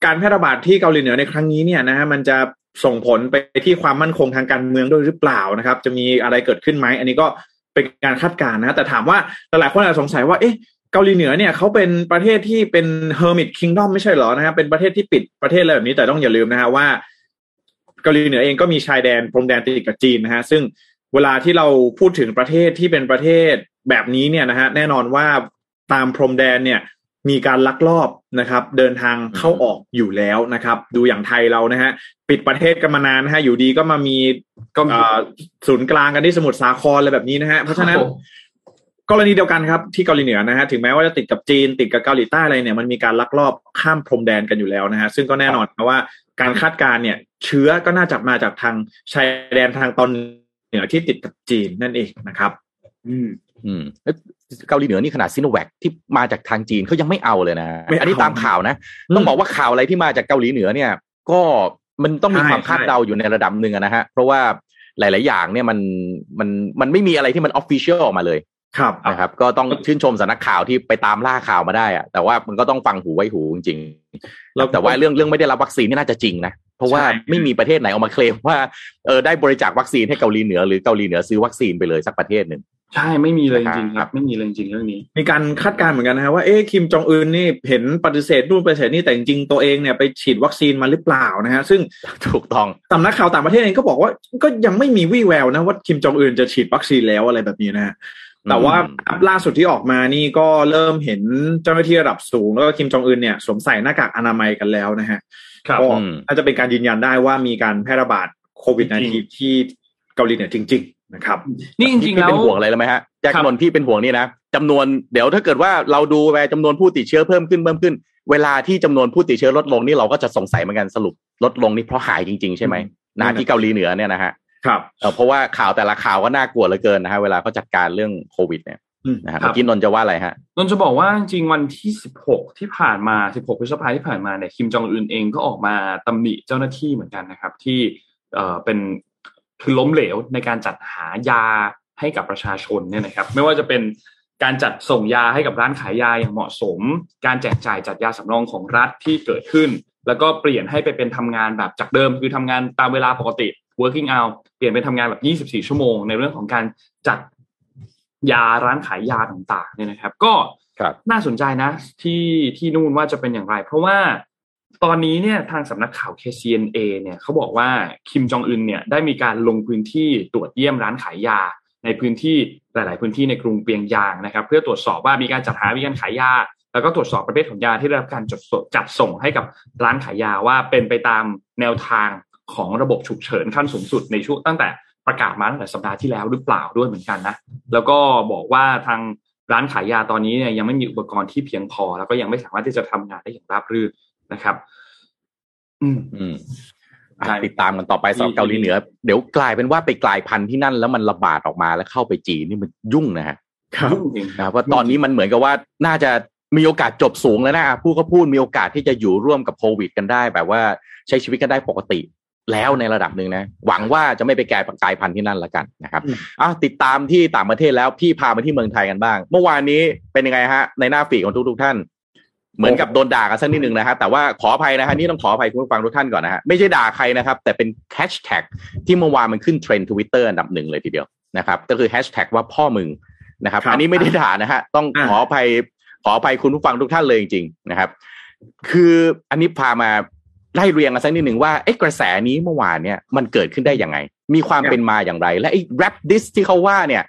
การแพร่ระบาดที่เกาหลีเหนือในครั้งนี้เนี่ยนะฮะมันจะส่งผลไปที่ความมั่นคงทางการเมืองด้วยหรือเปล่านะครับ จะมีอะไรเกิดขึ้นไหมอันนี้ก็เป็นการคาดการณ์นะแต่ถามว่าหลายคนอาจจะสงสัยว่าเอ๊ะเกาหลีเหนือเนี่ยเขาเป็นประเทศที่เป็น Hermit Kingdom ไม่ใช่หรอนะครับเป็นประเทศที่ปิดประเทศอะไรแบบนี้แต่ต้องอย่าลืมนะฮะว่าเกาหลีเหนือเองก็มีชายแดนพรมแดนติดกับจีนนะฮะซึ่งเวลาที่เราพูดถึงประเทศที่เป็นประเทศแบบนี้เนี่ยนะฮะแน่นอนว่าตามพรมแดนเนี่ย มีการลักลอบนะครับ เดินทางเข้าออกอยู่แล้วนะครับ ดูอย่างไทยเรานะฮะปิดประเทศกันมานานนะฮะอยู่ดีก็มามีก็ศูนย์กลางกันที่สมุทรสาครอะไรแบบนี้นะฮะเพราะฉะนั้นกรณีเดียวกันครับที่เกาหลีเหนือนะฮะถึงแม้ว่าจะติดกับจีนติดกับเกาหลีใต้อะไรเนี่ยมันมีการลักลอบข้ามพรมแดนกันอยู่แล้วนะฮะซึ่งก็แน่นอนนะว่าการคาดการเนี่ย เชื้อก็น่าจะมาจากทางชายแดนทางตอนเหนือที่ติดกับจีนนั่นเองนะครับ อืม อืมเกาหลีเหนือนี่ขนาดซิโนแวคที่มาจากทางจีนเขายังไม่เอาเลยนะอันนี้ตามข่าวนะ ต้องบอกว่าข่าวอะไรที่มาจากเกาหลีเหนือเนี่ย ก็มันต้องมีความคาดเดาอยู่ในระดับหนึ่งนะฮะ เพราะว่าหลาย ๆ อย่างเนี่ยมันมันมันไม่มีอะไรที่มันออฟฟิเชียลออกมาเลยครับนะครับ ก็ต้องชื่นชมสำนักข่าวที่ไปตามล่าข่าวมาได้อะแต่ว่ามันก็ต้องฟังหูไว้หูจริงๆแต่ว่าเรื่องเรื่องไม่ได้รับวัคซีนนี่น่าจะจริงนะเพราะว่าไม่มีประเทศไหนออกมาเคลมว่าเออได้บริจาควัคซีนให้เกาหลีเหนือหรือเกาหลีเหนือซื้อวัคซีนไปเลยสักประเทศหนึ่ง ใช่ไม่มีเลยจริงๆครับ ไม่มีเลยจริงๆเรื่องนี้ มีการคาดการณ์เหมือนกันนะฮะว่าเอ๊ะคิมจองอึนนี่เห็นปฏิเสธนู่นปฏิเสธนี่แต่จริงๆตัวเองเนี่ยไปฉีดวัคซีนมาหรือเปล่านะฮะซึ่งถูกต้องสำนักข่าวต่างประเทศเองก็บอกว่าก็ยังไม่มีวี่แววนะว่าคิมจองอึนจะฉีดวัคซีนแล้วอะไรแบบนี้นะฮะแต่ว่าล่าสุดที่ออกมานี่ก็เริ่มเห็นเจ้าหน้าที่ระดับสูง แล้วก็คิมจองอึนเนี่ยสวมใส่หน้ากากอนามัยกันแล้วนะฮะครับก็อืมน่าจะเป็นการยืนยันได้ว่ามีการแพร่ระบาดโควิด -19 ที่เกาหลีเหนือจริงๆ นะครับ นี่จริงๆพี่แล้วเป็นห่วงอะไรแล้วไหมฮะแจ็คครับนนท์พี่เป็นห่วงนี่นะจำนวนเดี๋ยวถ้าเกิดว่าเราดูไปจำนวนผู้ติดเชื้อเพิ่มขึ้นเพิ่มขึ้น เวลาที่จำนวนผู้ติดเชื้อลดลงนี่เราก็จะสงสัยเหมือนกันสรุปลดลงนี่เพราะหายจริง ๆ ใช่ไหมอืมนะที่เกาหลีเหนือเนี่ยนะฮะครับเอ่อเพราะว่าข่าวแต่ละข่าวก็น่ากลัวเหลือเกินนะฮะเวลาเขาจัดการเรื่องโควิดเนี่ยอืมนะฮะครับเมื่อกี้นนท์จะว่าอะไรฮะนนท์จะบอกว่าจริงๆวันที่ 16 ที่ผ่านมา 16 พฤษภาที่ผ่านมาเนี่ยคิมจองอึนเองก็ออกมาตำหนิเจ้าหน้าที่เหมือนกันนะครับ ที่เอ่อเป็น คือล้มเหลวในการจัดหายาให้กับประชาชนเนี่ยนะครับ ไม่ว่าจะเป็นการจัดส่งยาให้กับร้านขายยาอย่างเหมาะสม การแจกจ่ายจัดยาสำรองของรัฐที่เกิดขึ้น แล้วก็เปลี่ยนให้ไปเป็นทำงานแบบจากเดิม คือทำงานตามเวลาปกติ working out เปลี่ยนเป็นทำงานแบบ 24 ชั่วโมง ในเรื่องของการจัดยาร้านขายยาต่างๆเนี่ยนะครับ ก็ครับน่าสนใจนะที่ที่นู่นว่าจะเป็นอย่างไร เพราะว่า ตอนนี้เนี่ยทางสำนักข่าว KCNA เนี่ยเขาบอกว่าคิมจองอึนเนี่ยได้มีการลงพื้นที่ตรวจเยี่ยมร้านขายยา ในพื้นที่หลาย ๆ พื้นที่ในกรุงเปียงยางนะครับ เพื่อตรวจสอบว่ามีการจัดหามีการขายยา แล้วก็ตรวจสอบประเภทของยาที่ได้รับการจดจัดส่งให้กับร้านขายยาว่าเป็นไปตามแนวทางของระบบฉุกเฉินขั้นสูงสุดในช่วงตั้งแต่ประกาศมาตั้งแต่สัปดาห์ที่แล้วหรือเปล่าด้วยเหมือนกันนะแล้วก็บอกว่าทางร้านขายยาตอนนี้เนี่ยยังไม่มีอุปกรณ์ที่เพียงพอ แล้วก็ยังไม่สามารถที่จะทำงานได้อย่างราบรื่น นะครับ อืมอืมอะใช่ติดตามกันต่อไปสำหรับเกาหลีเหนือ เดี๋ยวกลายเป็นว่าไปกลายพันธุ์ที่นั่นแล้วมันระบาดออกมาแล้วเข้าไปจีนนี่มันยุ่งนะฮะครับยุ่งจริงนะเพราะตอนนี้มันเหมือนกับว่าน่าจะมีโอกาสจบสูงแล้วนะผู้ก็พูดมีโอกาสที่จะอยู่ร่วมกับโควิด กันได้ แบบว่าใช้ชีวิตกันได้ปกติ แล้วในระดับหนึ่งนะ หวังว่าจะไม่ไปแก่กลายพันธุ์ที่นั่นละกันนะครับอืมอะติดตามที่ต่างประเทศแล้วพี่พามาที่เมืองไทยกันบ้าง เมื่อวานนี้เป็นยังไงฮะ ในหน้าฟีดของทุกๆท่าน เหมือนกับโดนด่ากันสักนิดหนึ่งนะฮะแต่ว่าขออภัยนะฮะนี่ต้องขออภัยคุณผู้ฟังทุกท่านก่อนนะฮะไม่ใช่ด่าใครนะครับ แต่เป็นแฮชแท็กที่เมื่อวานมันขึ้นเทรนด์ทวิตเตอร์อันดับหนึ่งเลยทีเดียวนะครับ ก็คือแฮชแท็กว่าพ่อมึงนะครับครับอันนี้ไม่ได้ด่านะฮะต้องอ่าขออภัยขออภัยคุณผู้ฟังทุกท่านเลยจริงๆนะครับ คืออันนี้พามาไล่เรียงกันสักนิดหนึ่งว่าเอ๊ะกระแสนี้เมื่อวานเนี่ยมันเกิดขึ้นได้ยังไง มีความเป็นมาอย่างไร และไอ้ rap diss ที่เขาว่าเนี่ย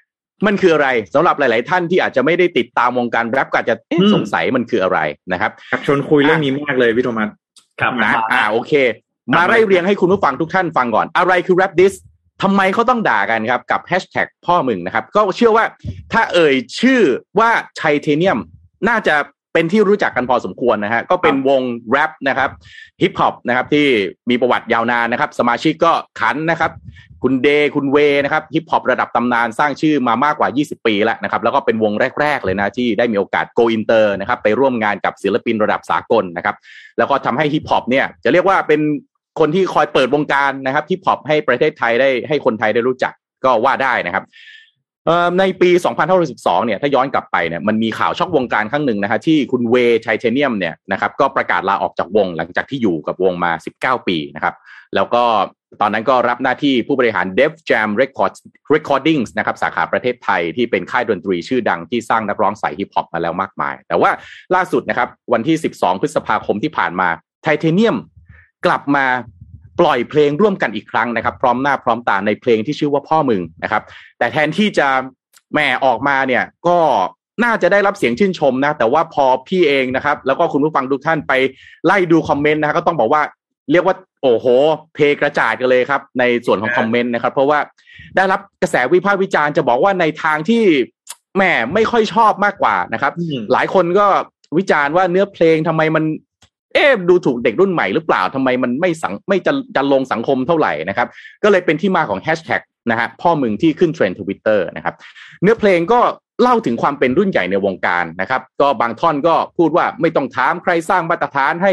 มันคืออะไรสำหรับหลาย ๆ ท่านที่อาจจะไม่ได้ติดตามวงการแรปก็อาจจะเอ๊ะอืมสงสัยมันคืออะไรนะครับอยากชวนคุยเรื่องนี้มากเลยพี่โทมัสครับนะมาอ่าโอเค มาไล่เรียงให้คุณผู้ฟังทุกท่านฟังก่อน อะไรคือ rap diss ทำไมเขาต้องด่ากันครับ กับแฮชแท็กพ่อมึงนะครับ ก็เชื่อว่าถ้าเอ่ยชื่อว่าไทเทเนียมน่าจะเป็นที่รู้จักกันพอสมควรนะฮะก็เป็นวงแรปนะครับฮิปฮอปนะครับที่มีประวัติยาวนานนะครับ สมาชิกก็ขันนะครับ คุณเดย์คุณเวย์นะครับฮิปฮอประดับตำนานสร้างชื่อมามากกว่า 20 ปีแล้วนะครับแล้วก็เป็นวงแรก ๆ เลยนะที่ได้มีโอกาสโกอินเตอร์นะครับไปร่วมงานกับศิลปินระดับสากลนะครับแล้วก็ทำให้ฮิปฮอปเนี่ยจะเรียกว่าเป็นคนที่คอยเปิดวงการนะครับฮิปฮอปให้ประเทศไทยได้ให้คนไทยได้รู้จักก็ว่าได้นะครับ ในปี 2512 เนี่ย ถ้าย้อนกลับไปเนี่ย มันมีข่าวช็อกวงการครั้งหนึ่งนะฮะที่คุณเวย์ไทเทเนียมเนี่ยนะครับ ก็ประกาศลาออกจากวงหลังจากที่อยู่กับวงมา 19 ปีนะครับ แล้วก็ตอนนั้นก็รับหน้าที่ผู้บริหาร Def Jam Records Recordings นะครับ สาขาประเทศไทยที่เป็นค่ายดนตรีชื่อดังที่สร้างนักร้องสายฮิปฮอปมาแล้วมากมาย แต่ว่าล่าสุดนะครับ วันที่ 12 พฤษภาคมที่ผ่านมาไทเทเนียมกลับมา ปล่อยเพลงร่วมกันอีกครั้งนะครับ พร้อมหน้าพร้อมตาในเพลงที่ชื่อว่าพ่อมึงนะครับ แต่แทนที่จะแหมออกมาเนี่ยก็น่าจะได้รับเสียงชื่นชมนะ แต่ว่าพอพี่เองนะครับ แล้วก็คุณผู้ฟังทุกท่านไปไล่ดูคอมเมนต์นะฮะก็ต้องบอกว่าเรียกว่าโอ้โห เพกระจาดกันเลยครับ ในส่วนของคอมเมนต์นะครับ เพราะว่าได้รับกระแสวิพากษ์วิจารณ์จะบอกว่าในทางที่แหมไม่ค่อยชอบมากกว่านะครับอืมหลายคนก็วิจารณ์ว่าเนื้อเพลงทำไมมัน เอ๊ะดูถูกเด็กรุ่นใหม่หรือเปล่าทำไมมันไม่สังไม่จะจรรโลงสังคมเท่าไหร่นะครับ ก็เลยเป็นที่มาของแฮชแท็กนะฮะพ่อมึงที่ขึ้นเทรนด์ทวิตเตอร์นะครับ เนื้อเพลงก็เล่าถึงความเป็นรุ่นใหญ่ในวงการนะครับ ก็บางท่อนก็พูดว่าไม่ต้องถามใครสร้างมาตรฐานให้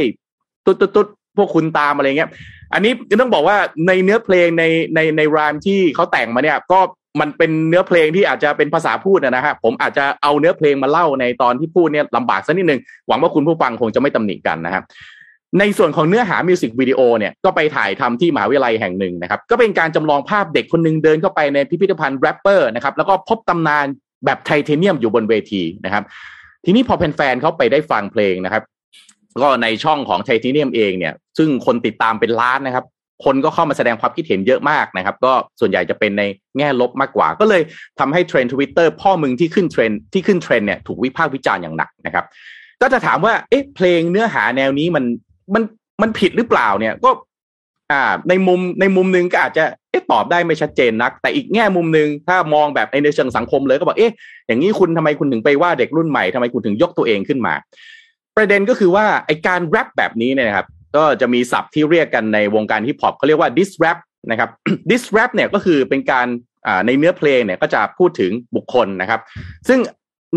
ตุ๊ดตุ๊ดตุ๊ดพวกคุณตามอะไรเงี้ย อันนี้ต้องบอกว่าในเนื้อเพลงในในใน rhyme ที่เขาแต่งมาเนี่ย ก็ มันเป็นเนื้อเพลงที่อาจจะเป็นภาษาพูดนะฮะผมอาจจะเอาเนื้อเพลงมาเล่าในตอนที่พูดเนี่ยลำบากสักนิดนึง หวังว่าคุณผู้ฟังคงจะไม่ตำหนิกันนะครับในส่วนของเนื้อหามิวสิกวิดีโอเนี่ยก็ไปถ่ายทำที่มหาวิทยาลัยแห่งหนึ่งนะครับ ก็เป็นการจำลองภาพเด็กคนหนึ่งเดินเข้าไปในพิพิธภัณฑ์แรปเปอร์นะครับแล้วก็พบตำนานแบบไทเทเนียมอยู่บนเวทีนะครับ ทีนี้พอแฟนๆเขาไปได้ฟังเพลงนะครับ ก็ในช่องของไทเทเนียมเองเนี่ย ซึ่งคนติดตามเป็นล้านนะครับ คนก็เข้ามาแสดงความคิดเห็นเยอะมากนะครับ ก็ส่วนใหญ่จะเป็นในแง่ลบมากกว่า ก็เลยทำให้เทรนด์ทวิตเตอร์พ่อมึงที่ขึ้นเทรนด์ที่ขึ้นเทรนด์เนี่ยถูกวิพากษ์วิจารณ์อย่างหนักนะครับ ก็จะถามว่าเอ๊ะเพลงเนื้อหาแนวนี้มันมันมันผิดหรือเปล่าเนี่ยก็ อ่า ในมุมในมุมหนึ่งก็อาจจะเอ๊ะตอบได้ไม่ชัดเจนนัก แต่อีกแง่มุมหนึ่งถ้ามองแบบในเชิงสังคมเลยก็บอกเอ๊ะอย่างนี้คุณทำไมคุณถึงไปว่าเด็กรุ่นใหม่ทำไมคุณถึงยกตัวเองขึ้นมา ประเด็นก็คือว่าไอการแรปแบบนี้เนี่ยนะครับ ก็จะมีศัพท์ที่เรียกกันในวงการฮิปฮอปเขาเรียกว่า diss rap นะครับ diss rap เนี่ยก็คือเป็นการอ่าในเนื้อเพลงเนี่ยก็จะพูดถึงบุคคลนะครับ ซึ่ง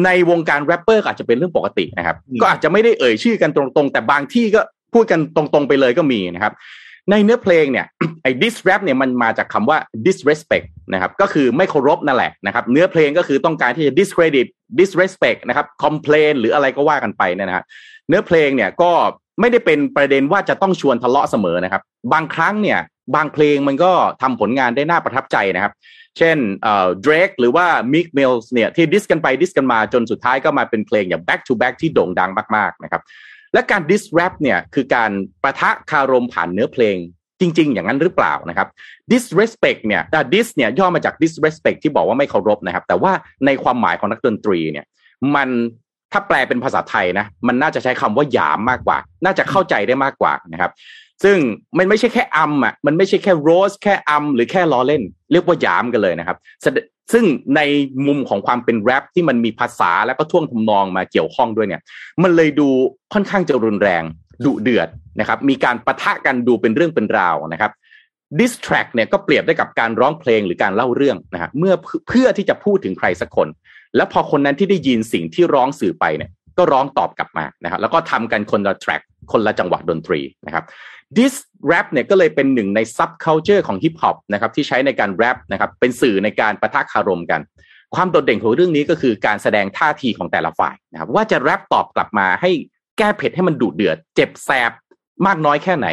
ในวงการแรปเปอร์ก็อาจจะเป็นเรื่องปกตินะครับอืมก็อาจจะไม่ได้เอ่ยชื่อกันตรงๆ แต่บางที่ก็พูดกันตรงๆไปเลยก็มีนะครับ ในเนื้อเพลงเนี่ยไอ้ diss rap เนี่ยมันมาจากคำว่า disrespect นะครับ ก็คือไม่เคารพนั่นแหละนะครับ เนื้อเพลงก็คือต้องการที่จะ discredit disrespect นะครับ complain หรืออะไรก็ว่ากันไปเนยนะฮะเนื้อเพลงเนี่ยก็ ไม่ได้เป็นประเด็นว่าจะต้องชวนทะเลาะเสมอนะครับ บางครั้งเนี่ยบางเพลงมันก็ทำผลงานได้น่าประทับใจนะครับ เช่นเอ่อ Drake หรือว่า Meek Mills เนี่ยที่ดิสกันไปดิสกันมาจนสุดท้ายก็มาเป็นเพลงอย่าง Back to Back ที่โด่งดังมากๆนะครับ และการดิสแรปเนี่ยคือการประทะคารมผ่านเนื้อเพลงจริง ๆ อย่างนั้นหรือเปล่านะครับ disrespect เนี่ยแต่ dis เนี่ยย่อมาจาก disrespect ที่บอกว่าไม่เคารพนะครับ แต่ว่าในความหมายของนักดนตรีเนี่ยมัน ถ้าแปลเป็นภาษาไทยนะมันน่าจะใช้คำว่าหยามมากกว่า น่าจะเข้าใจได้มากกว่านะครับ ซึ่งมันไม่ใช่แค่อัมอะมันไม่ใช่แค่โรสแค่อัมหรือแค่ล้อเล่น เรียกว่าหยามกันเลยนะครับซึ่งในมุมของความเป็นแรปที่มันมีภาษาแล้วก็ท่วงทำนองมาเกี่ยวข้องด้วยเนี่ย มันเลยดูค่อนข้างจะรุนแรงดุเดือดนะครับ มีการประทะกันดูเป็นเรื่องเป็นราวนะครับดิสแทรกเนี่ยก็เปรียบได้กับการร้องเพลงหรือการเล่าเรื่องนะฮะเมื่อเพื่อที่จะพูดถึงใครสักคน แล้วพอคนนั้นที่ได้ยินสิ่งที่ร้องสื่อไปเนี่ยก็ร้องตอบกลับมานะครับแล้วก็ทำกันคนละแทร็กคนละจังหวะดนตรีนะครับ diss rap เนี่ยก็เลยเป็นหนึ่งในซับเค u เจอร์ของฮิปฮอปนะครับที่ใช้ในการแรปนะครับเป็นสื่อในการปะทะคารมกัน ความโดดเด่นของเรื่องนี้ก็คือการแสดงท่าทีของแต่ละฝ่ายนะครับว่าจะแรปตอบกลับมาให้แก้เผ็ดให้มันดุเดือด เจ็บแสบมากน้อยแค่ไหน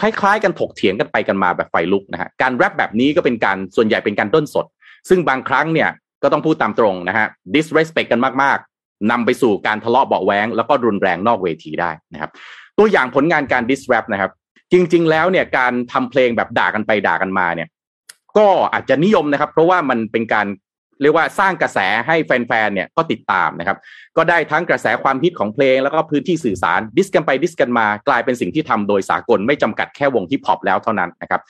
คล้ายๆ กันถกเถียงกันไปกันมาแบบไฟลุกนะฮะการแรปแบบนี้ก็เป็นการส่วนใหญ่เป็นการด้นสด ซึ่งบางครั้งเนี่ย ก็ต้องพูดตามตรงนะฮะ disrespect กันมากๆนำไปสู่การทะเลาะเบาะแว้งแล้วก็รุนแรงนอกเวทีได้นะครับ ตัวอย่างผลงานการ diss rap นะครับ จริง ๆ แล้วเนี่ยการทำเพลงแบบด่ากันไปด่ากันมาเนี่ย ก็อาจจะนิยมนะครับ เพราะว่ามันเป็นการ เรียกว่าสร้างกระแสให้แฟนๆเนี่ยก็ติดตามนะครับ ก็ได้ทั้งกระแสความฮิตของเพลง แล้วก็พื้นที่สื่อสาร diss กันไป diss กันมากลายเป็นสิ่งที่ทำโดยสากลไม่จำกัดแค่วงฮิปฮอปแล้วเท่านั้นนะครับ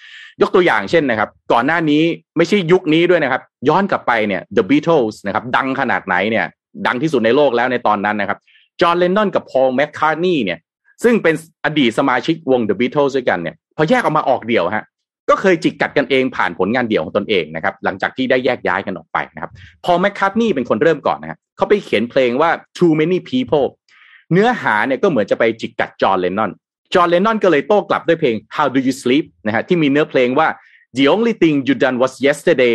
ยกตัวอย่างเช่นนะครับ ก่อนหน้านี้ไม่ใช่ยุคนี้ด้วยนะครับ ย้อนกลับไปเนี่ย The Beatles นะครับดังขนาดไหนเนี่ยดังที่สุดในโลกแล้วในตอนนั้นนะครับจอห์นเลนนอนกับพอลแมคคาร์นีเนี่ยซึ่งเป็นอดีตสมาชิกวง The Beatles ด้วยกันเนี่ยพอแยกออกมาออกเดี่ยวฮะ ก็เคยจิกกัดกันเองผ่านผลงานเดี่ยวของตนเองนะครับหลังจากที่ได้แยกย้ายกันออกไปนะครับพอลแมคคาร์นีเป็นคนเริ่มก่อนนะครับเขาไปเขียนเพลงว่า Too Many People เนื้อหาเนี่ยก็เหมือนจะไปจิกกัดจอห์นเลนนอนจอห์นเลนนอนก็เลยโต้กลับด้วยเพลง How Do You Sleep นะฮะที่มีเนื้อเพลงว่า The only thing you done was yesterday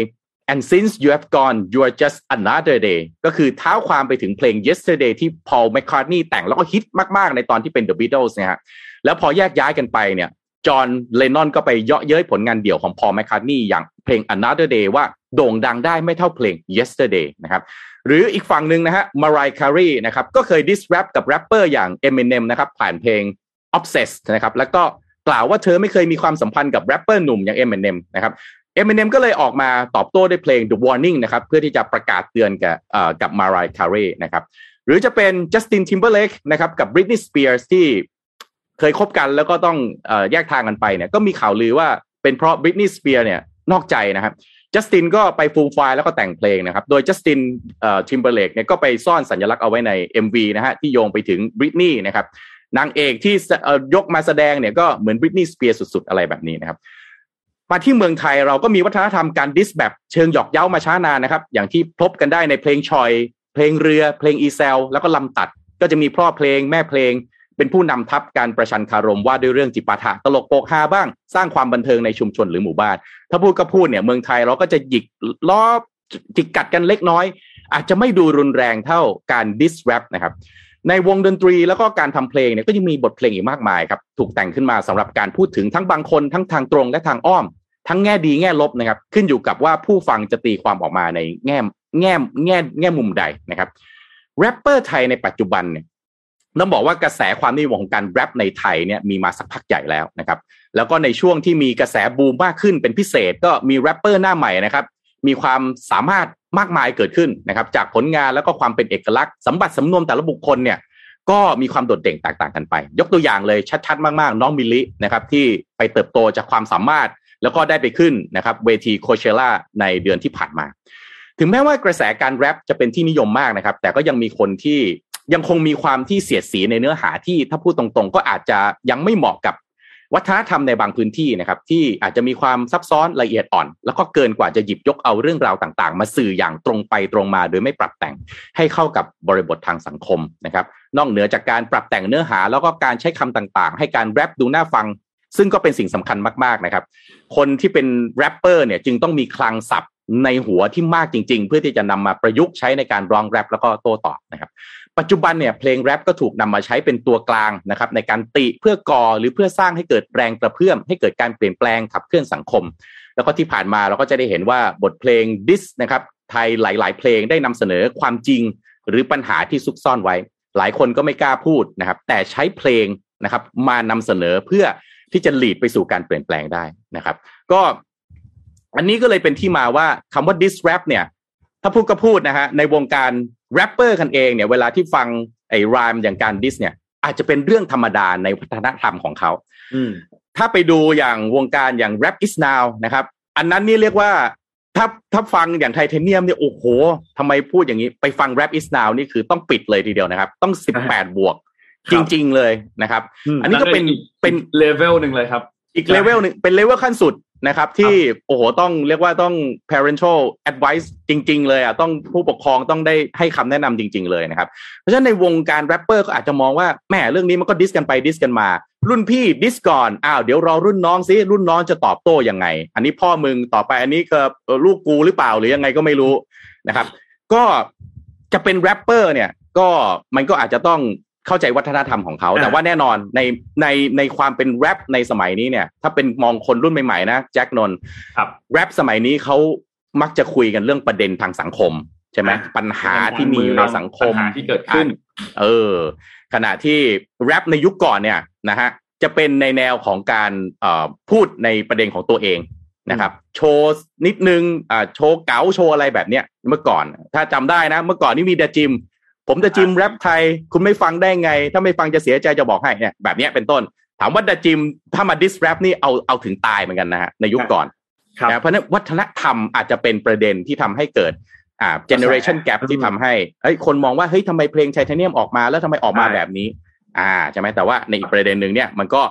and since you have gone you are just another day ก็คือเท้าความไปถึงเพลง yesterday ที่ Paul McCartney แต่งแล้วก็ฮิตมาก ๆ ในตอนที่เป็น The Beatles นะฮะแล้วพอแยกย้ายกันไปเนี่ย จอห์นเลนนอนก็ไปเยาะเย้ยผลงานเดี่ยวของ Paul McCartney อย่างเพลง another day ว่าโด่งดังได้ไม่เท่าเพลง yesterday นะครับหรืออีกฝั่งหนึ่งนะฮะมารายห์แครีนะครับก็เคย diss rap กับแรปเปอร์อย่าง Eminem นะครับผ่านเพลง Obsessed นะครับแล้วก็กล่าวว่าเธอไม่เคยมีความสัมพันธ์กับแรปเปอร์หนุ่มอย่าง Eminem นะครับ Eminem ก็เลยออกมาตอบโต้ด้วยเพลง The Warning นะครับเพื่อที่จะประกาศเตือนกับกับมารายห์แครีนะครับหรือจะเป็น Justin Timberlake นะครับกับ Britney Spears ที่ เคยคบกันแล้วก็ต้องอแยกทางกันไปเนี่ยก็มีข่าวลือว่าเป็นเพราะ Britney Spears เนี่ยนอกใจนะครับจัสตินก็ไปฟูลไฟล์แล้วก็แต่งเพลงนะครับ โดยจัสตินทิมเบอร์เลกเนี่ยก็ไปซ่อนสัญลักษณ์เอาไว้ใน MV นะฮะที่โยงไปถึงบริตนีย์นะครับนางเอกที่ยกมาแสดงเนี่ยก็เหมือนบริตนีย์สเปียร์สุดๆ อะไรแบบนี้นะครับมาที่เมืองไทยเราก็มีวัฒนธรรมการ diss แบบเชิงหยอกเย้ามาช้านานนะครับ อย่างที่พบกันได้ในเพลงฉ่อย เพลงเรือ เพลงอีแซวแล้วก็ลำตัด ก็จะมีพ่อเพลงแม่เพลง เป็นผู้นำทัพการประชันคารมว่าด้วยเรื่องจิปาถะตลกโปกฮาบ้าง สร้างความบันเทิงในชุมชนหรือหมู่บ้าน ถ้าพูดก็พูดเนี่ยเมืองไทยเราก็จะหยิกล้อจิกกัดกันเล็กน้อย อาจจะไม่ดูรุนแรงเท่าการ diss rap นะครับในวงดนตรีแล้วก็การทำเพลงเนี่ยก็ยังมีบทเพลงอีกมากมายครับถูกแต่งขึ้นมาสำหรับการพูดถึงทั้งบางคนทั้งทางตรงและทางอ้อม ทั้งแง่ดีแง่ลบนะครับ ขึ้นอยู่กับว่าผู้ฟังจะตีความออกมาในแง่แง่แง่แง่มุมใดนะครับแรปเปอร์ไทยในปัจจุบันเนี่ย ต้องบอกว่ากระแสความนิยมของการแรปในไทยเนี่ยมีมาสักพักใหญ่แล้วนะครับ แล้วก็ในช่วงที่มีกระแสบูมมากขึ้นเป็นพิเศษ ก็มีแรปเปอร์หน้าใหม่นะครับ มีความสามารถมากมายเกิดขึ้นนะครับ จากผลงานแล้วก็ความเป็นเอกลักษณ์สมบัติสำนวนแต่ละบุคคลเนี่ย ก็มีความโดดเด่นแตกต่างกันไป ยกตัวอย่างเลยชัดๆ มากๆ น้องมิลลินะครับ ที่ไปเติบโตจากความสามารถแล้วก็ได้ไปขึ้นนะครับเวทีโคเชล่าในเดือนที่ผ่านมา ถึงแม้ว่ากระแสการแรปจะเป็นที่นิยมมากนะครับ แต่ก็ยังมีคนที่ ยังคงมีความที่เสียดสีในเนื้อหาที่ถ้าพูดตรงๆ ก็อาจจะยังไม่เหมาะกับวัฒนธรรมในบางพื้นที่นะครับ ที่อาจจะมีความซับซ้อนละเอียดอ่อน แล้วก็เกินกว่าจะหยิบยกเอาเรื่องราวต่างๆ มาสื่ออย่างตรงไปตรงมาโดยไม่ปรับแต่งให้เข้ากับบริบททางสังคมนะครับ นอกเหนือจากการปรับแต่งเนื้อหา แล้วก็การใช้คำต่างๆ ให้การแรปดูน่าฟัง ซึ่งก็เป็นสิ่งสำคัญมากๆนะครับ คนที่เป็นแรปเปอร์เนี่ยจึงต้องมีคลังศัพท์ ในหัวที่มากจริง ๆ เพื่อที่จะนำมาประยุกต์ใช้ในการร้องแรปแล้วก็โต้ตอบนะครับ ปัจจุบันเนี่ยเพลงแรปก็ถูกนำมาใช้เป็นตัวกลางนะครับ ในการติเพื่อก่อหรือเพื่อสร้างให้เกิดแรงกระเพื่อมให้เกิดการเปลี่ยนแปลงขับเคลื่อนสังคม แล้วก็ที่ผ่านมาเราก็จะได้เห็นว่าบทเพลงดิสนะครับไทยหลาย ๆ เพลงได้นำเสนอความจริง หรือปัญหาที่ซุกซ่อนไว้ หลายคนก็ไม่กล้าพูดนะครับ แต่ใช้เพลงนะครับมานำเสนอเพื่อที่จะหลีดไปสู่การเปลี่ยนแปลงได้นะครับ ก็ อันนี้ก็เลยเป็นที่มาว่าคำว่า diss rap เนี่ย ถ้าพูดก็พูดนะฮะในวงการแรปเปอร์กันเองเนี่ยเวลาที่ฟังไอ้ rhyme อย่างการ diss เนี่ย อาจจะเป็นเรื่องธรรมดาในวัฒนธรรมของเขาอืมถ้าไปดูอย่างวงการอย่าง rap is now นะครับ อันนั้นนี่เรียกว่าถ้าถ้าฟังอย่างไทเทเนียมเนี่ยโอ้โหทำไมพูดอย่างนี้ ไปฟัง rap is now นี่คือต้องปิดเลยทีเดียวนะครับ ต้อง18บวกครัจริง ๆ เลยนะครับ อันนี้ก็เป็นเป็นเลเวลหนึ่งเลยครับ อีกเลเวลหนึ่งเป็นเลเวลขั้นสุดนะครับ ที่โอ้โหต้องเรียกว่าต้อง parental advice จริง ๆ เลยอะต้องผู้ปกครองต้องได้ให้คำแนะนำจริง ๆ เลยนะครับ เพราะฉะนั้นในวงการแรปเปอร์ก็อาจจะมองว่าแหมเรื่องนี้มันก็ diss กันไป diss กันมา รุ่นพี่ diss ก่อนอ้าวเดี๋ยวรอรุ่นน้องซิรุ่นน้องจะตอบโต้ยังไง อันนี้พ่อมึงต่อไปอันนี้ก็เอ่อลูกกูหรือเปล่าหรือยังไงก็ไม่รู้นะครับ ก็จะเป็นแรปเปอร์เนี่ยก็มันก็อาจจะต้อง เข้าใจวัฒนธรรมของเขาอ่าแต่ว่าแน่นอนในในในความเป็นแรปในสมัยนี้เนี่ย ถ้าเป็นมองคนรุ่นใหม่ๆนะแจ็คนนท์ครับแรปสมัยนี้เขามักจะคุยกันเรื่องประเด็นทางสังคมใช่ไหมอ่าปัญหาที่มีอยู่ในสังคมปัญหาที่เกิดขึ้น เออ ขณะที่แรปในยุคก่อนเนี่ยนะฮะจะเป็นในแนวของการเอ่อพูดในประเด็นของตัวเองนะครับ โชว์นิดนึงอ่าโชว์เก๋าโชว์อะไรแบบเนี้ยเมื่อก่อน ถ้าจำได้นะ เมื่อก่อนนี่มีเดจิม ผมจะจิมแรปไทย คุณไม่ฟังได้ไง ถ้าไม่ฟังจะเสียใจจะบอกให้เนี่ยแบบเนี้ยเป็นต้น ถามว่าดาจิมถ้ามาดิสแรปนี่เอาเอาถึงตายเหมือนกันนะฮะในยุคก่อนครับนะเพราะฉะนั้นวัฒนธรรมอาจจะเป็นประเด็นที่ทำให้เกิดอ่า generation gap ที่ทำให้เฮ้ยคนมองว่าเฮ้ยทำไมเพลงไทเทเนียมออกมาแล้วทำไมออกมาใช่แบบนี้ อ่าใช่ไหมแต่ว่าในอีกประเด็นหนึ่งเนี่ยมันก็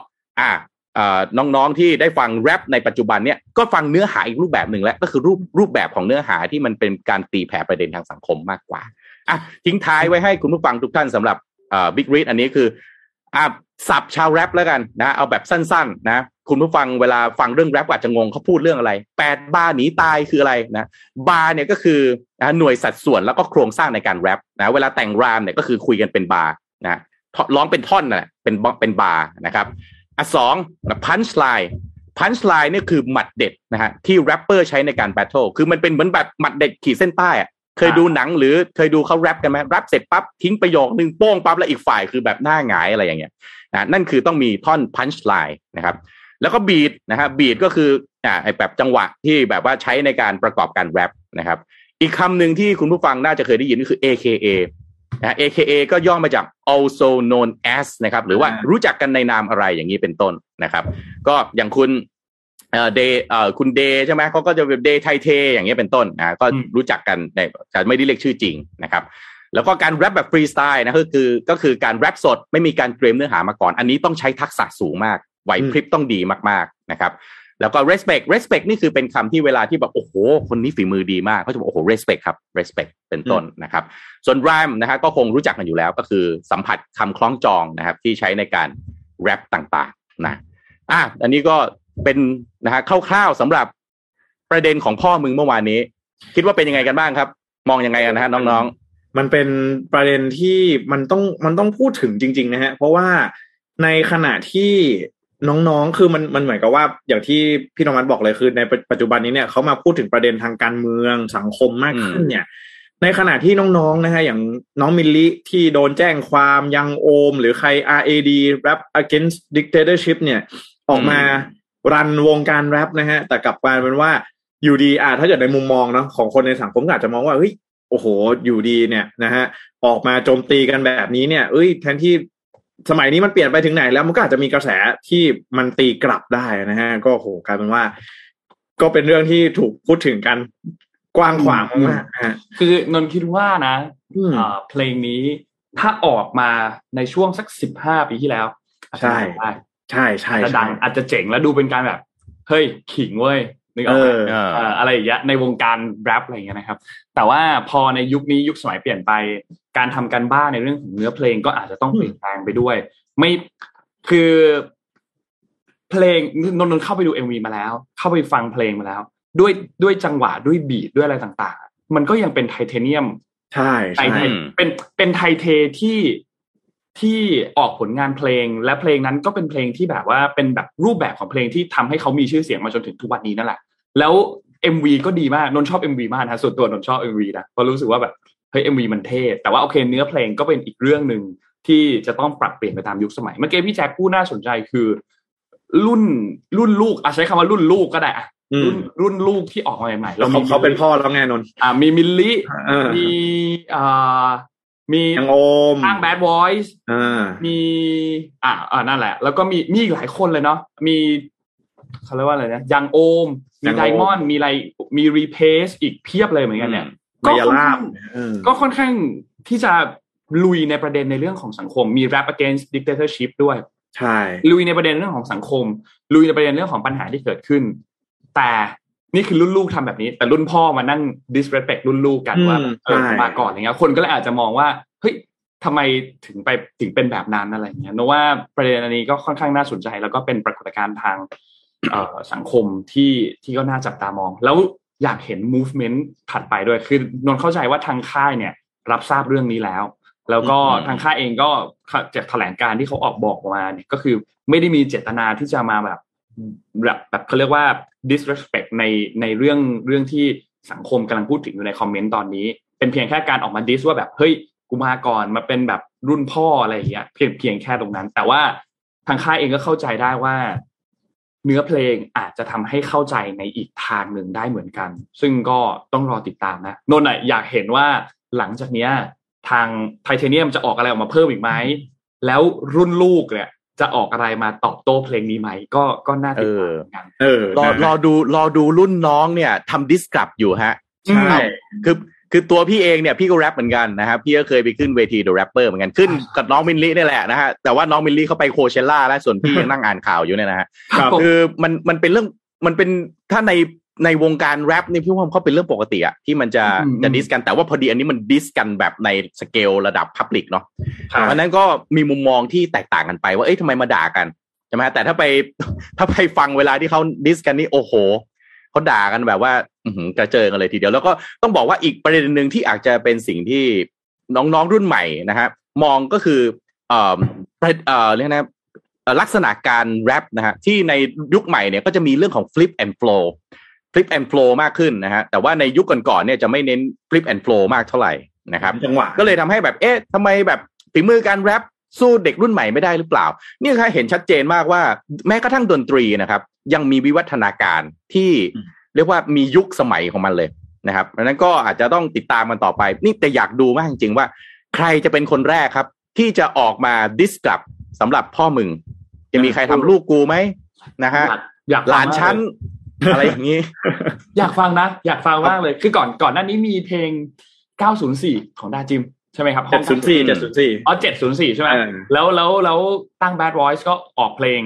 อ่าเอ่อน้องๆที่ได้ฟังแรปในปัจจุบันเนี่ยก็ฟังเนื้อหาอีกรูปแบบหนึ่งแล้วก็คือรูปรูปแบบของเนื้อหาที่มันเป็นการตีแผ่ประเด็นทางสังคมมากกว่า อะทิ้งท้ายไว้ให้คุณผู้ฟังทุกท่านสำหรับอ่ Big Read อันนี้คืออ่าศัพท์ชาวแรปแล้วกันนะเอาแบบสั้นๆนะคุณผู้ฟังเวลาฟังเรื่องแรปอาจจะงงเขาพูดเรื่องอะไรแปดบาร์หนีตายคืออะไรนะบาร์เนี่ยก็คือนะหน่วยสัดส่วนแล้วก็โครงสร้างในการแรปนะเวลาแต่ง rhyme เนี่ยก็คือคุยกันเป็นบาร์นะร้องเป็นท่อนน่ะเป็นเป็นบาร์นะครับอะสอง punchline punchline เนี่ยคือหมัดเด็ดนะฮะที่แรปเปอร์ใช้ในการ battle คือมันเป็นเหมือนแบบหมัดเด็ดขีดเส้นใต้อะ เคยดูหนังหรือเคยดูเขาแรปกันไหมแรปเสร็จปั๊บทิ้งประโยคนึงโป้งปั๊บแล้วอีกฝ่ายคือแบบหน้าหงายอะไรอย่างเงี้ยนะนั่นคือต้องมีท่อน punchline นะครับแล้วก็ beat นะฮะ beat ก็คืออ่าไอแบบจังหวะที่แบบว่าใช้ในการประกอบการแรปนะครับ อีกคำหนึ่งที่คุณผู้ฟังน่าจะเคยได้ยินก็คือ AKA นะ AKA ก็ย่อมาจาก also known as นะครับ หรือว่ารู้จักกันในนามอะไรอย่างนี้เป็นต้นนะครับ ก็อย่างคุณ เอ่อเดย์เอ่อคุณเดย์ใช่ไหมเขาก็จะเป็นเดย์ไทเท อย่างเงี้ยเป็นต้นนะก็อืมรู้จักกันในแต่ไม่ได้เรียกชื่อจริงนะครับ แล้วก็การแรปแบบฟรีสไตล์นะก็คือก็คือการแรปสดไม่มีการเตรียมเนื้อหามาก่อน อันนี้ต้องใช้ทักษะสูงมากไหวพริบต้องดีมากๆนะครับ แล้วก็ respect respect นี่คือเป็นคำที่เวลาที่แบบโอ้โห คนนี้ฝีมือดีมากเขาจะบอกโอ้โห respect ครับ respect เป็นต้นนะครับ ส่วน rhyme นะฮะก็คงรู้จักกันอยู่แล้วก็คือสัมผัสคำคล้องจองนะครับที่ใช้ในการแรปต่างๆนะอะอันนี้ก็ เป็นนะฮะคร่าวๆสำหรับประเด็นของพ่อมึงเมื่อวานนี้ คิดว่าเป็นยังไงกันบ้างครับ มองยังไงกันนะฮะน้องมันเป็นประเด็นที่มันต้องมันต้องพูดถึงจริง ๆ นะฮะ เพราะว่าในขณะที่น้องๆ คือมันมันเหมือนกับว่าอย่างที่พี่นวัดบอกเลยคือในปัจจุบันนี้เนี่ยเขามาพูดถึงประเด็นทางการเมืองสังคมมากขึ้นเนี่ย ในขณะที่น้องๆนะฮะอย่างน้องมิลลิที่โดนแจ้งความยังโอม หรือใคร RAD Rap Against Dictatorship เนี่ย ออกมา รันวงการแรปนะฮะ แต่กลับกลายเป็นว่าอยู่ดีอ่าถ้าเกิดในมุมมองเนาะของคนในสังคมก็อาจจะมองว่าเฮ้ยโอ้โหอยู่ดีเนี่ยนะฮะออกมาโจมตีกันแบบนี้เนี่ยเอ้ยแทนที่สมัยนี้มันเปลี่ยนไปถึงไหนแล้วมันก็อาจจะมีกระแสที่มันตีกลับได้นะฮะ ก็โหกลายเป็นว่า ก็เป็นเรื่องที่ถูกพูดถึงกันกว้างขวางมากฮะคือนนคิดว่านะเพลงนี้ถ้าออกมาในช่วงสักสิบห้าปีที่แล้วใช่ ใช่ใช่จะดังอาจจะเจ๋งแล้วดูเป็นการแบบ เฮ้ยขิงเว้ยนึกออกไหมอะไรอย่างเงี้ยในวงการแรปอะไรอย่างเงี้ยนะครับ แต่ว่าพอในยุคนี้ยุคสมัยเปลี่ยนไป การทำการบ้านในเรื่องของเนื้อเพลงก็อาจจะต้องเปลี่ยนแปลงไปด้วย ไม่คือเพลงนนนเข้าไปดู MV มาแล้ว เข้าไปฟังเพลงมาแล้ว ด้วยด้วยจังหวะด้วย beat ด้วยอะไรต่าง ๆ มันก็ยังเป็นไทเทเนียม ใช่ใช่เป็นเป็นไทเทที่ ที่ออกผลงานเพลง และเพลงนั้นก็เป็นเพลงที่แบบว่าเป็นแบบรูปแบบของเพลงที่ทำให้เขามีชื่อเสียงมาจนถึงทุกวันนี้นั่นแหละ แล้ว MV ก็ดีมากนนชอบ MV มากนะส่วนตัวนนชอบ MV นะเพราะรู้สึกว่าแบบเฮ้ย MV มันเท่แต่ว่าโอเคเนื้อเพลงก็เป็นอีกเรื่องหนึ่งที่จะต้องปรับเปลี่ยนไปตามยุคสมัยเมื่อกี้พี่แจ็คพูดน่าสนใจคือ รุ่นรุ่นลูกอาใช้คำว่ารุ่นลูกก็ได้อะรุ่นรุ่นลูกที่ออกมาใหม่ๆแล้วเขาเขาเป็นพ่อแล้วไงนนอ่ามีมิลลี่มีอ่า มียังโอมข้างแบดวอยซ์มีอ่าอ่านั่นแหละ แล้วก็มีมีอีกหลายคนเลยเนาะมีเขาเรียกว่าอะไรนะยังโอม มีไดมอนด์มีอะไรมีรีเพซอีกเพียบเลยเหมือนกันเนี่ย ก็ค่อนข้างก็ค่อนข้างที่จะลุยในประเด็นในเรื่องของสังคม มี rap against dictatorship ด้วย ใช่ ลุยในประเด็นเรื่องของสังคม ลุยในประเด็นเรื่องของปัญหาที่เกิดขึ้น แต่ นี่คือรุ่นลูกทำแบบนี้ แต่รุ่นพ่อมานั่ง disrespect รุ่นลูกกันว่าเออมาก่อนอย่างเงี้ยคนก็เลยอาจจะมองว่าเฮ้ยทำไมถึงไปถึงเป็นแบบนั้นอะไรเงี้ยนว่าประเด็นอันนี้ก็ค่อนข้างน่าสนใจ แล้วก็เป็นปรากฏการณ์ทางสังคมที่ที่ก็น่าจับตามอง แล้วอยากเห็น movement ถัดไปด้วยคือนนเข้าใจว่าทางค่ายเนี่ย รับทราบเรื่องนี้แล้ว แล้วก็ทางค่ายเองก็จากแถลงการที่เขาออกบอกมาเนี่ยก็คือไม่ได้มีเจตนาที่จะมาแบบ แบบแบบเขาเรียกว่า disrespect ในในเรื่องเรื่องที่สังคมกำลังพูดถึงอยู่ในคอมเมนต์ตอนนี้ เป็นเพียงแค่การออกมาดิสว่าแบบเฮ้ยกูมาก่อนมาเป็นแบบรุ่นพ่ออะไรอย่างเงี้ยเพียงเพียงแค่ตรงนั้น แต่ว่าทางค่ายเองก็เข้าใจได้ว่า เนื้อเพลงอาจจะทำให้เข้าใจในอีกทางหนึ่งได้เหมือนกัน ซึ่งก็ต้องรอติดตามนะนนท์อยากเห็นว่าหลังจากเนี้ยทางไทเทเนียมจะออกอะไรออกมาเพิ่มอีกไหมแล้วรุ่นลูกเนี่ย จะออกอะไรมาตอบโต้เพลงนี้ไหมก็ก็น่าติดตามกันเออรอรอดูรอดูรุ่นน้องเนี่ยทำ diss กลับอยู่ฮะใช่คือคือตัวพี่เองเนี่ยพี่ก็แรปเหมือนกันนะครับพี่ก็เคยไปขึ้นเวที The Rapper เหมือนกันขึ้นกับน้องมินลี่นี่แหละนะฮะแต่ว่าน้องมินลี่เขาไป Coachella แล้วส่วนพี่ยังนั่งอ่านข่าวอยู่เนี่ยนะฮะคือมันมันเป็นเรื่องมันเป็นถ้าใน ในวงการแรปนี่พี่ว่าเขาเป็นเรื่องปกติอะที่มันจะจะดิสกันแต่ว่าพอดีอันนี้มันดิสกันแบบในสเกลระดับพับลิกเนาะเพราะนั้นก็มีมุมมองที่แตกต่างกันไป ว่าเอ้ยทำไมมาด่ากันใช่ไหมแต่ถ้าไปถ้าไปฟังเวลาที่เขาดิสกันนี่โอ้โหเขาด่ากันแบบว่ากระเจิงกันเลยทีเดียว แล้วก็ต้องบอกว่าอีกประเด็นหนึ่งที่อาจจะเป็นสิ่งที่น้องๆรุ่นใหม่นะครับมองก็คือเอ่อเอ่อเรียกนะลักษณะการแรปนะฮะที่ในยุคใหม่เนี่ยก็จะมีเรื่องของ flip and flow flip and flow มากขึ้นนะฮะแต่ว่าในยุคก่อนๆเนี่ยจะไม่เน้น flip and flow มากเท่าไหร่นะครับจังหวะก็เลยทำให้แบบเอ๊ะทำไมแบบฝีมือการแรปสู้เด็กรุ่นใหม่ไม่ได้หรือเปล่า นี่ค่ะเห็นชัดเจนมากว่าแม้กระทั่งดนตรีนะครับ ยังมีวิวัฒนาการที่เรียกว่ามียุคสมัยของมันเลยนะครับดังนั้นก็อาจจะต้องติดตามมันต่อไป นี่แต่อยากดูมากจริงๆว่า ใครจะเป็นคนแรกครับ ที่จะออกมาดิสกลับสำหรับพ่อมึง จะมีใครทำลูกกูไหมนะฮะอยากหลานชั้น อะไรอย่างนี้ อยากฟังนะ อยากฟังมากเลย คือก่อนก่อนหน้านี้มีเพลง 904 ของดาจิม ใช่ไหมครับ704 704อ๋อ704ใช่ไหมแล้วแล้วแล้วตั้ง Bad Voice ก็ออกเพลง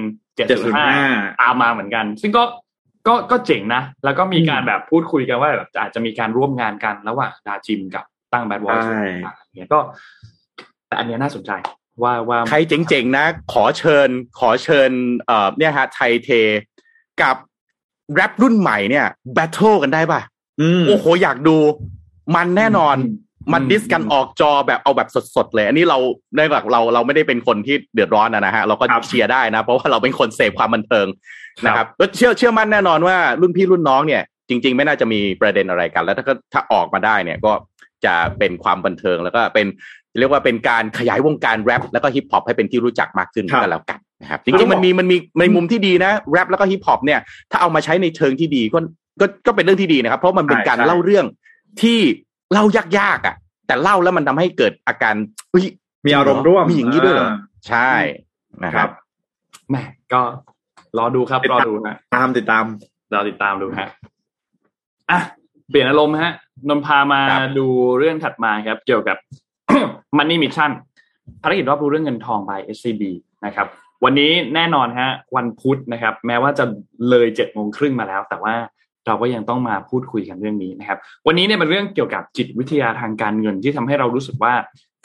705ตามมาเหมือนกัน ซึ่งก็ก็ก็เจ๋งนะ แล้วก็มีการแบบพูดคุยกันว่าแบบอาจจะมีการร่วมงานกันระหว่างดาจิมกับตั้ง bad words อะไรเงี้ยก็แต่อันนี้น่าสนใจว่าว่าใครเจ๋งๆนะ ขอเชิญ ขอเชิญเอ่อเนี่ยฮะไทเทกับ แรปรุ่นใหม่เนี่ย battle กันได้ป่ะโอ้โหอยากดู มันแน่นอนมา diss กันออกจอแบบเอาแบบสดๆเลย อันนี้เราได้แบบเราเราไม่ได้เป็นคนที่เดือดร้อนนะฮะเราก็ครับเชียร์ได้นะ เพราะว่าเราเป็นคนเสพความบันเทิงครับนะครับก็เชื่อเชื่อมั่นแน่นอนว่ารุ่นพี่รุ่นน้องเนี่ยจริง ๆ ไม่น่าจะมีประเด็นอะไรกัน แล้วถ้าก็ถ้าออกมาได้เนี่ยก็จะเป็นความบันเทิงแล้วก็เป็นเรียกว่าเป็นการขยายวงการแรปแล้วก็ฮิปฮอปให้เป็นที่รู้จักมากขึ้นครับก็แล้วกัน นะครับจริงๆมันมีมันมีในมุมที่ดีนะแรปแล้วก็ฮิปฮอปเนี่ยถ้าเอามาใช้ในเชิงที่ดีก็ก็ก็เป็นเรื่องที่ดีนะครับ เพราะมันเป็นใช่การใช่เล่าเรื่องที่เล่ายากๆอะ แต่เล่าแล้วมันทำให้เกิดอาการอุ้ยมีอารมณ์ร่วมมีอย่างนี้ด้วยเหรอใช่นะคครัรับบแหมก็รอดูครับติดรอตามดูฮะตามติดตามเราติดตามดูฮะอะเปลี่ยนอารมณ์ฮะนนท์พามาครับดูเรื่องถัดมาครับ เกี่ยวกับ Money Mission ภารกิจรอบรู้เรื่องเงินทอง by SCB นะครับ วันนี้แน่นอนฮะวันพุธนะครับ แม้ว่าจะเลยเจ็ดโมงครึ่งมาแล้ว แต่ว่าเราก็ยังต้องมาพูดคุยกันเรื่องนี้นะครับ วันนี้เนี่ยเป็นเรื่องเกี่ยวกับจิตวิทยาทางการเงินที่ทำให้เรารู้สึกว่า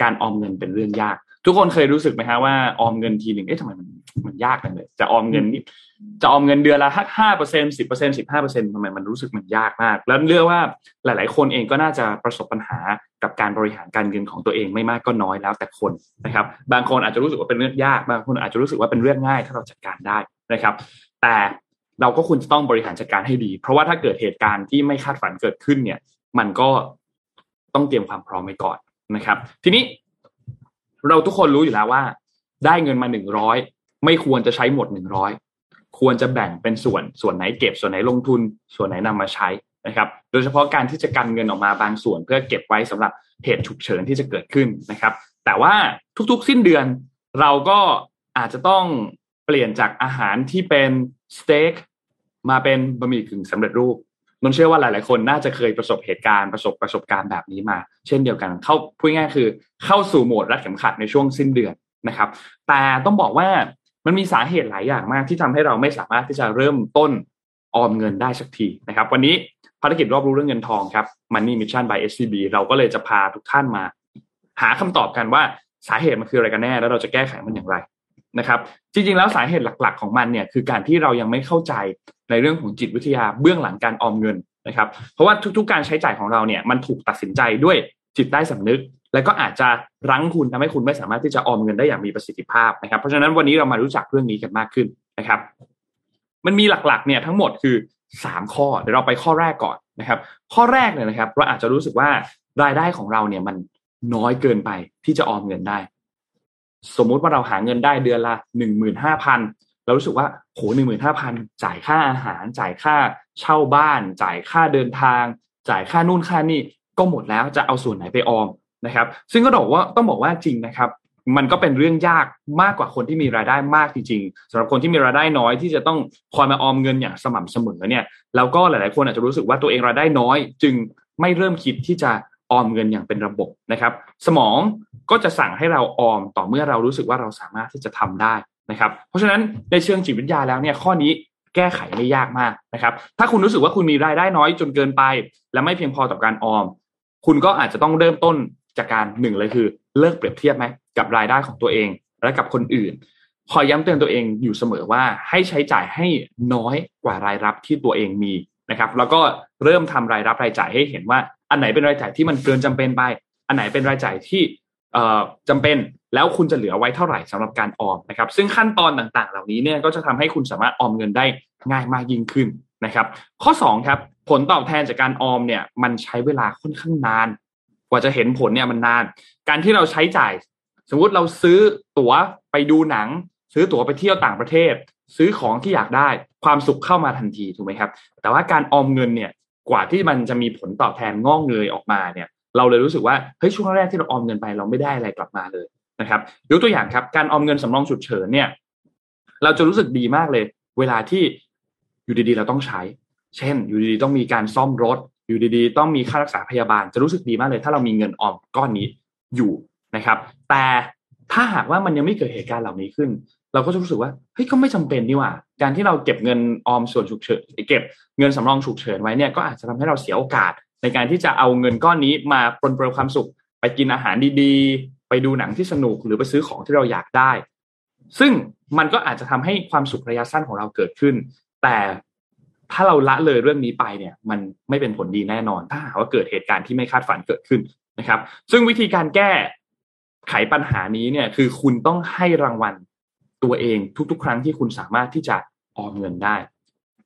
การออมเงินเป็นเรื่องยาก ทุกคนเคยรู้สึกไหมฮะว่าออมเงินทีหนึ่งเอ๊ะทำไมมันมันยากจังเลยจะออมเงินนี่จะออมเงินเดือนละห้าเปอร์เซ็นสิบเปอร์เซ็นสิบห้าเปอร์เซ็นทำไมมันรู้สึกมันยากมาก แล้วเรื่องว่าหลาย ๆ คนเองก็น่าจะประสบปัญหากับการบริหารการเงินของตัวเองไม่มากก็น้อยแล้วแต่คนนะครับ บางคนอาจจะรู้สึกว่าเป็นเรื่องยากบางคนอาจจะรู้สึกว่าเป็นเรื่องง่ายถ้าเราจัดการได้นะครับ แต่เราก็ควรจะต้องบริหารจัดการให้ดี เพราะว่าถ้าเกิดเหตุการณ์ที่ไม่คาดฝันเกิดขึ้นเนี่ย มันก็ต้องเตรียมความพร้อมไว้ก่อนนะครับ ทีนี้ เราทุกคนรู้อยู่แล้วว่า ได้เงินมาหนึ่งร้อยไม่ควรจะใช้หมดหนึ่งร้อยควรจะแบ่งเป็นส่วนส่วนไหนเก็บส่วนไหนลงทุน ส่วนไหนนำมาใช้นะครับ โดยเฉพาะการที่จะกันเงินออกมาบางส่วน เพื่อเก็บไว้สำหรับเหตุฉุกเฉินที่จะเกิดขึ้นนะครับ แต่ว่าทุกๆสิ้นเดือนเราก็อาจจะต้องเปลี่ยนจากอาหารที่เป็นสเต็กมาเป็นบะหมี่กึ่งสำเร็จรูป นนเชื่อว่าหลาย ๆ คนน่าจะเคยประสบเหตุการณ์ประสบประสบการณ์แบบนี้มา เช่นเดียวกัน เข้าพูดง่ายคือเข้าสู่โหมดรัดเข็มขัดในช่วงสิ้นเดือนนะครับ แต่ต้องบอกว่ามันมีสาเหตุหลายอย่างมากที่ทำให้เราไม่สามารถที่จะเริ่มต้นออมเงินได้สักทีนะครับ วันนี้ภารกิจรอบรู้เรื่องเงินทองครับ Money Mission by SCB เราก็เลยจะพาทุกท่านมา หาคำตอบกันว่าสาเหตุมันคืออะไรกันแน่ แล้วเราจะแก้ไขมันอย่างไรนะครับ จริงๆแล้วสาเหตุหลัก ๆ ของมันเนี่ยคือการที่เรายังไม่เข้าใจ ในเรื่องของจิตวิทยาเบื้องหลังการออมเงินนะครับ เพราะว่าทุกๆ การใช้จ่ายของเราเนี่ยมันถูกตัดสินใจด้วยจิตใต้สำนึก แล้วก็อาจจะรั้งคุณทำให้คุณไม่สามารถที่จะออมเงินได้อย่างมีประสิทธิภาพนะครับ เพราะฉะนั้นวันนี้เรามารู้จักเรื่องนี้กันมากขึ้นนะครับ มันมีหลักๆเนี่ยทั้งหมดคือสามข้อเดี๋ยวเราไปข้อแรกก่อนนะครับ ข้อแรกเนี่ยนะครับเราอาจจะรู้สึกว่ารายได้ของเราเนี่ยมันน้อยเกินไปที่จะออมเงินได้ สมมุติว่าเราหาเงินได้เดือนละหนึ่งหมื่นห้าพัน เรารู้สึกว่าโหหนึ่งหมื่นห้าพันจ่ายค่าอาหาร จ่ายค่าเช่าบ้าน จ่ายค่าเดินทาง จ่ายค่านู่นค่านี่ก็หมดแล้วจะเอาส่วนไหนไปออมนะครับ ซึ่งก็บอกว่าต้องบอกว่าจริงนะครับ มันก็เป็นเรื่องยากมากกว่าคนที่มีรายได้มากจริงๆสำหรับคนที่มีรายได้น้อยที่จะต้องคอยมาออมเงินอย่างสม่ำเสมอเนี่ยแล้วก็หลายๆคนอาจจะรู้สึกว่าตัวเองรายได้น้อย จึงไม่เริ่มคิดที่จะออมเงินอย่างเป็นระบบนะครับ สมองก็จะสั่งให้เราออมต่อเมื่อเรารู้สึกว่าเราสามารถที่จะทำได้ นะครับ เพราะฉะนั้นในเชิงจิตวิทยาแล้วเนี่ยข้อนี้แก้ไขไม่ยากมากนะครับ ถ้าคุณรู้สึกว่าคุณมีรายได้น้อยจนเกินไป และไม่เพียงพอต่อการออม คุณก็อาจจะต้องเริ่มต้นจากการหนึ่งเลยคือ เลิกเปรียบเทียบไหมกับรายได้ของตัวเองและกับคนอื่นคอยย้ำเตือนตัวเองอยู่เสมอว่าให้ใช้จ่ายให้น้อยกว่ารายรับที่ตัวเองมีนะครับ แล้วก็เริ่มทำรายรับรายจ่ายให้เห็นว่า อันไหนเป็นรายจ่ายที่มันเกินจำเป็นไป อันไหนเป็นรายจ่ายที่เอ่อจำเป็น แล้วคุณจะเหลือไว้เท่าไหร่สำหรับการออมนะครับ ซึ่งขั้นตอนต่างๆ เหล่านี้เนี่ยก็จะทำให้คุณสามารถออมเงินได้ง่ายมากยิ่งขึ้นนะครับ ข้อ2ครับผลตอบแทนจากการออมเนี่ยมันใช้เวลาค่อนข้างนาน กว่าจะเห็นผลเนี่ยมันนาน การที่เราใช้จ่าย สมมุติเราซื้อตั๋วไปดูหนัง ซื้อตั๋วไปเที่ยวต่างประเทศ ซื้อของที่อยากได้ความสุขเข้ามาทันทีถูกไหมครับ แต่ว่าการออมเงินเนี่ยกว่าที่มันจะมีผลตอบแทนงอกเงยออกมาเนี่ย เราเลยรู้สึกว่าเฮ้ยช่วงแรกที่เราออมเงินไปเราไม่ได้อะไรกลับมาเลย นะครับยกตัวอย่างครับการออมเงินสำรองฉุกเฉินเนี่ย เราจะรู้สึกดีมากเลย เวลาที่อยู่ดีๆ เราต้องใช้ เช่น อยู่ดีๆ ต้องมีการซ่อมรถ อยู่ดีๆ ต้องมีค่ารักษาพยาบาล จะรู้สึกดีมากเลย ถ้าเรามีเงินออมก้อนนี้อยู่นะครับ แต่ถ้าหากว่ามันยังไม่เกิดเหตุการณ์เหล่านี้ขึ้น เราก็จะรู้สึกว่าเฮ้ยก็ไม่จำเป็นนี่หว่า การที่เราเก็บเงินออมส่วนฉุกเฉินเก็บเงินสำรองฉุกเฉินไว้เนี่ยก็อาจจะทำให้เราเสียโอกาส ในการที่จะเอาเงินก้อนนี้มาปรนเปรอความสุข ไปกินอาหารดีๆ ไปดูหนังที่สนุกหรือไปซื้อของที่เราอยากได้ ซึ่งมันก็อาจจะทำให้ความสุขระยะสั้นของเราเกิดขึ้น แต่ถ้าเราละเลยเรื่องนี้ไปเนี่ย มันไม่เป็นผลดีแน่นอน ถ้าหากว่าเกิดเหตุการณ์ที่ไม่คาดฝันเกิดขึ้นนะครับ ซึ่งวิธีการแก้ไขปัญหานี้เนี่ยคือคุณต้องให้รางวัลตัวเองทุก ๆ ครั้งที่คุณสามารถที่จะออมเงินได้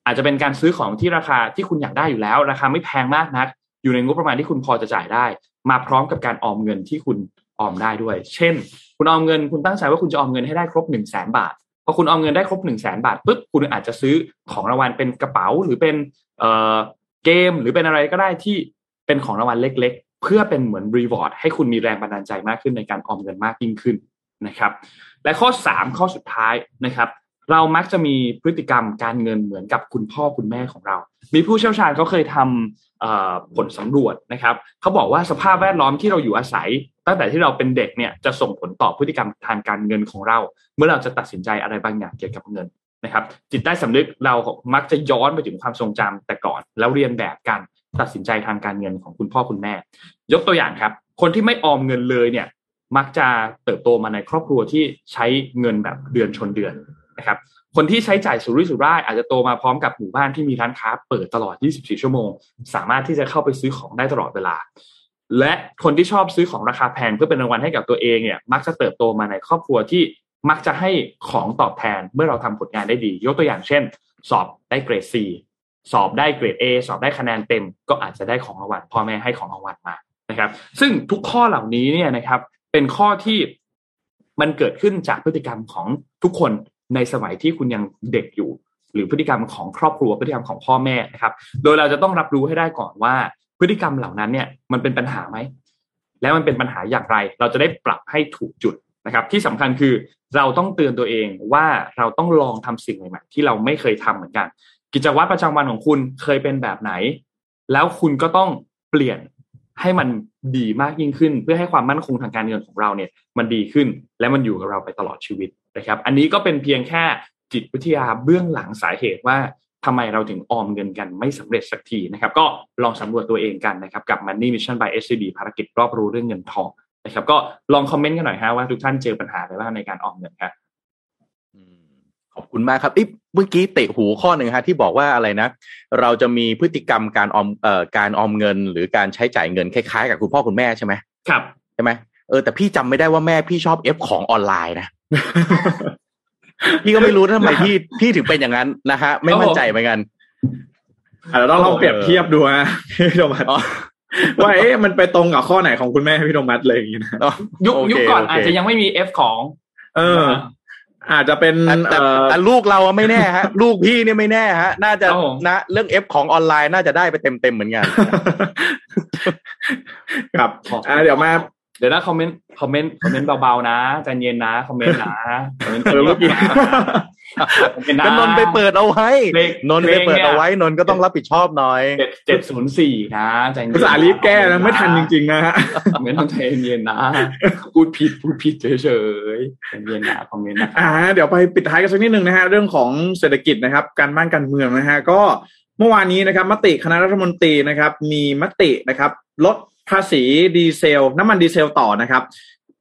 อาจจะเป็นการซื้อของที่ราคาที่คุณอยากได้อยู่แล้ว ราคาไม่แพงมากนัก อยู่ในงบประมาณที่คุณพอจะจ่ายได้ มาพร้อมกับการออมเงินที่คุณ ออมได้ด้วย เช่น คุณออมเงินคุณตั้งใจว่าคุณจะออมเงินให้ได้ครบหนึ่งแสนบาทพอคุณออมเงินได้ครบหนึ่งแสนบาทปุ๊บคุณอาจจะซื้อของรางวัลเป็นกระเป๋าหรือเป็นเอ่อเกมหรือเป็นอะไรก็ได้ที่เป็นของรางวัลเล็ก ๆ เพื่อเป็นเหมือนรีวอร์ดให้คุณมีแรงบันดาลใจมากขึ้นในการออมเงินมากยิ่งขึ้นนะครับ และข้อ 3 ข้อสุดท้ายนะครับ เรามักจะมีพฤติกรรมการเงินเหมือนกับคุณพ่อคุณแม่ของเรา มีผู้เชี่ยวชาญเขาเคยทำผลสำรวจนะครับเขาบอกว่าสภาพแวดล้อมที่เราอยู่อาศัย ตั้งแต่ที่เราเป็นเด็กเนี่ยจะส่งผลต่อพฤติกรรมทางการเงินของเรา เมื่อเราจะตัดสินใจอะไรบางอย่างเกี่ยวกับเงินนะครับ จิตใต้สำนึกเรามักจะย้อนไปถึงความทรงจำแต่ก่อน แล้วเรียนแบบการตัดสินใจทางการเงินของคุณพ่อคุณแม่ ยกตัวอย่างครับ คนที่ไม่ออมเงินเลยเนี่ยมักจะเติบโตมาในครอบครัวที่ใช้เงินแบบเดือนชนเดือน นะครับคนที่ใช้จ่ายสุรุ่ยสุร่ายอาจจะโตมาพร้อมกับหมู่บ้านที่มีร้านค้าเปิดตลอด 24 ชั่วโมง สามารถที่จะเข้าไปซื้อของได้ตลอดเวลา และคนที่ชอบซื้อของราคาแพงเพื่อเป็นรางวัลให้กับตัวเองเนี่ยมักจะเติบโตมาในครอบครัวที่มักจะให้ของตอบแทนเมื่อเราทำผลงานได้ดี ยกตัวอย่างเช่น สอบได้เกรด C สอบได้เกรด A สอบได้คะแนนเต็ม ก็อาจจะได้ของรางวัลพ่อแม่ให้ของรางวัลมานะครับ ซึ่งทุกข้อเหล่านี้เนี่ยนะครับ เป็นข้อที่มันเกิดขึ้นจากพฤติกรรมของทุกคน ในสมัยที่คุณยังเด็กอยู่ หรือพฤติกรรมของครอบครัวพฤติกรรมของพ่อแม่นะครับ โดยเราจะต้องรับรู้ให้ได้ก่อนว่า พฤติกรรมเหล่านั้นเนี่ยมันเป็นปัญหาไหมแล้วมันเป็นปัญหาอย่างไร เราจะได้ปรับให้ถูกจุดนะครับ ที่สำคัญคือเราต้องเตือนตัวเองว่าเราต้องลองทำสิ่งใหม่ๆที่เราไม่เคยทำเหมือนกัน กิจวัตรประจำวันของคุณเคยเป็นแบบไหน แล้วคุณก็ต้องเปลี่ยนให้มันดีมากยิ่งขึ้น เพื่อให้ความมั่นคงทางการเงินของเราเนี่ย มันดีขึ้นและมันอยู่กับเราไปตลอดชีวิต นะครับ อันนี้ก็เป็นเพียงแค่จิตวิทยาเบื้องหลังสาเหตุว่าทำไมเราถึงออมเงินกันไม่สำเร็จสักทีนะครับ ก็ลองสำรวจตัวเองกันนะครับ กับ Money Mission by SCB ภารกิจรอบรู้เรื่องเงินทองนะครับ ก็ลองคอมเมนต์กันหน่อยฮะว่าทุกท่านเจอปัญหาอะไรบ้างในการออมเงินครับขอบคุณมากครับเมื่อกี้เตะหูข้อหนึ่งฮะที่บอกว่าอะไรนะ เราจะมีพฤติกรรมการออมเอ่อการออมเงิน หรือการใช้จ่ายเงินคล้ายๆ กับคุณพ่อคุณแม่ใช่ไหมครับใช่ไหมเออแต่พี่จำไม่ได้ว่าแม่พี่ชอบ F ของออนไลน์นะ พี่ก็ไม่รู้ทำไมพี่พี่ถึงเป็นอย่างนั้นนะฮะ ไม่มั่นใจเหมือนกันอาจจะต้องลองเปรียบเทียบดูฮะพี่โทมัสว่าเอ๊ะมันไปตรงกับข้อไหนของคุณแม่พี่โทมัสเลยอย่างนี้นะยุคยุคก่อนอาจจะยังไม่มี F ของ เออ อาจจะเป็นแต่ลูกเราไม่แน่ฮะ ลูกพี่เนี่ยไม่แน่ฮะ น่าจะนะ เรื่อง F ของออนไลน์น่าจะได้ไปเต็มๆเหมือนกันครับเดี๋ยวมา เดี๋ยวนะคอมเมนต์คอมเมนต์คอมเมนต์เบาๆนะใจเย็นนะคอมเมนต์นะคอมเมนต์เมื่อกี้ก็นนไปเปิดเอาไว้นนไปเปิดเอาไว้นนก็ต้องรับผิดชอบหน่อยเจ็ดเจ็ดศูนย์สี่นะใจเย็นภาษารีบแก้นะไม่ทันจริงๆนะฮะไม่ต้องใจเย็นนะพูดผิดพูดผิดเฉยๆใจเย็นนะคอมเมนต์นะอ่าเดี๋ยวไปปิดท้ายกันสักนิดหนึ่งนะฮะเรื่องของเศรษฐกิจนะครับ การบ้านการเมืองนะฮะก็เมื่อวานนี้นะครับมติคณะรัฐมนตรีนะครับ มีมตินะครับ ลด ภาษีดีเซล น้ำมันดีเซลต่อนะครับ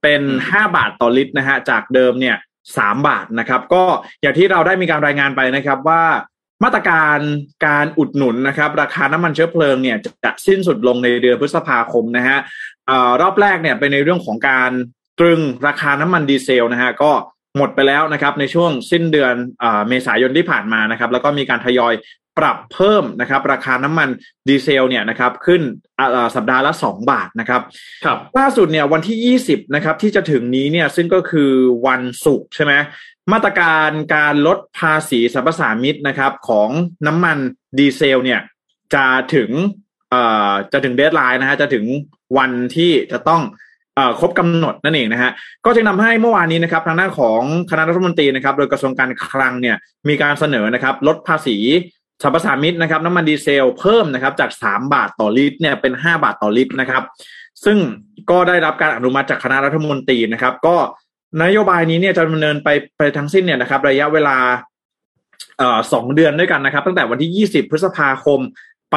เป็นห้าบาทต่อลิตรนะฮะจากเดิมเนี่ยสามบาทนะครับ ก็อย่างที่เราได้มีการรายงานไปนะครับว่ามาตรการการอุดหนุนนะครับ ราคาน้ำมันเชื้อเพลิงเนี่ยจะสิ้นสุดลงในเดือนพฤษภาคมนะฮะรอบแรกเนี่ยเป็นในเรื่องของการตรึงราคาน้ำมันดีเซลนะฮะก็ หมดไปแล้วนะครับ ในช่วงสิ้นเดือนอเมษายนที่ผ่านมานะครับ แล้วก็มีการทยอยปรับเพิ่มนะครับ ราคาน้ำมันดีเซลเนี่ยนะครับ ขึ้นสัปดาห์ละ 2 บาทนะครับครับล่าสุดเนี่ยวันที่ 20นะครับ ที่จะถึงนี้เนี่ยซึ่งก็คือวันศุกร์ใช่ไหมมาตรการการลดภาษีสรรพสามิตนะครับ ของน้ำมันดีเซลเนี่ยจะถึงจะถึง deadline นะฮะจะถึงวันที่จะต้อง ครบกำหนดนั่นเองนะฮะก็จึงทาให้เมื่อวานนี้นะครับทางด้านของคณะรัฐมนตรีนะครับ โดยกระทรวงการคลังเนี่ยมีการเสนอนะครับ ลดภาษีสรรพสามิตนะครับน้ำมันดีเซลเพิ่มนะครับจาก 3 บาทต่อลิตรเนี่ยเป็น 5 บาทต่อลิตรนะครับ ซึ่งก็ได้รับการอนุมัติจากคณะรัฐมนตรีนะครับ ก็นโยบายนี้เนี่ยจะดำเนินไปไปทั้งสิ้นเนี่ยนะครับ ระยะเวลาสองเดือนด้วยกันนะครับ ตั้งแต่วันที่ 20 พฤษภาคม ไป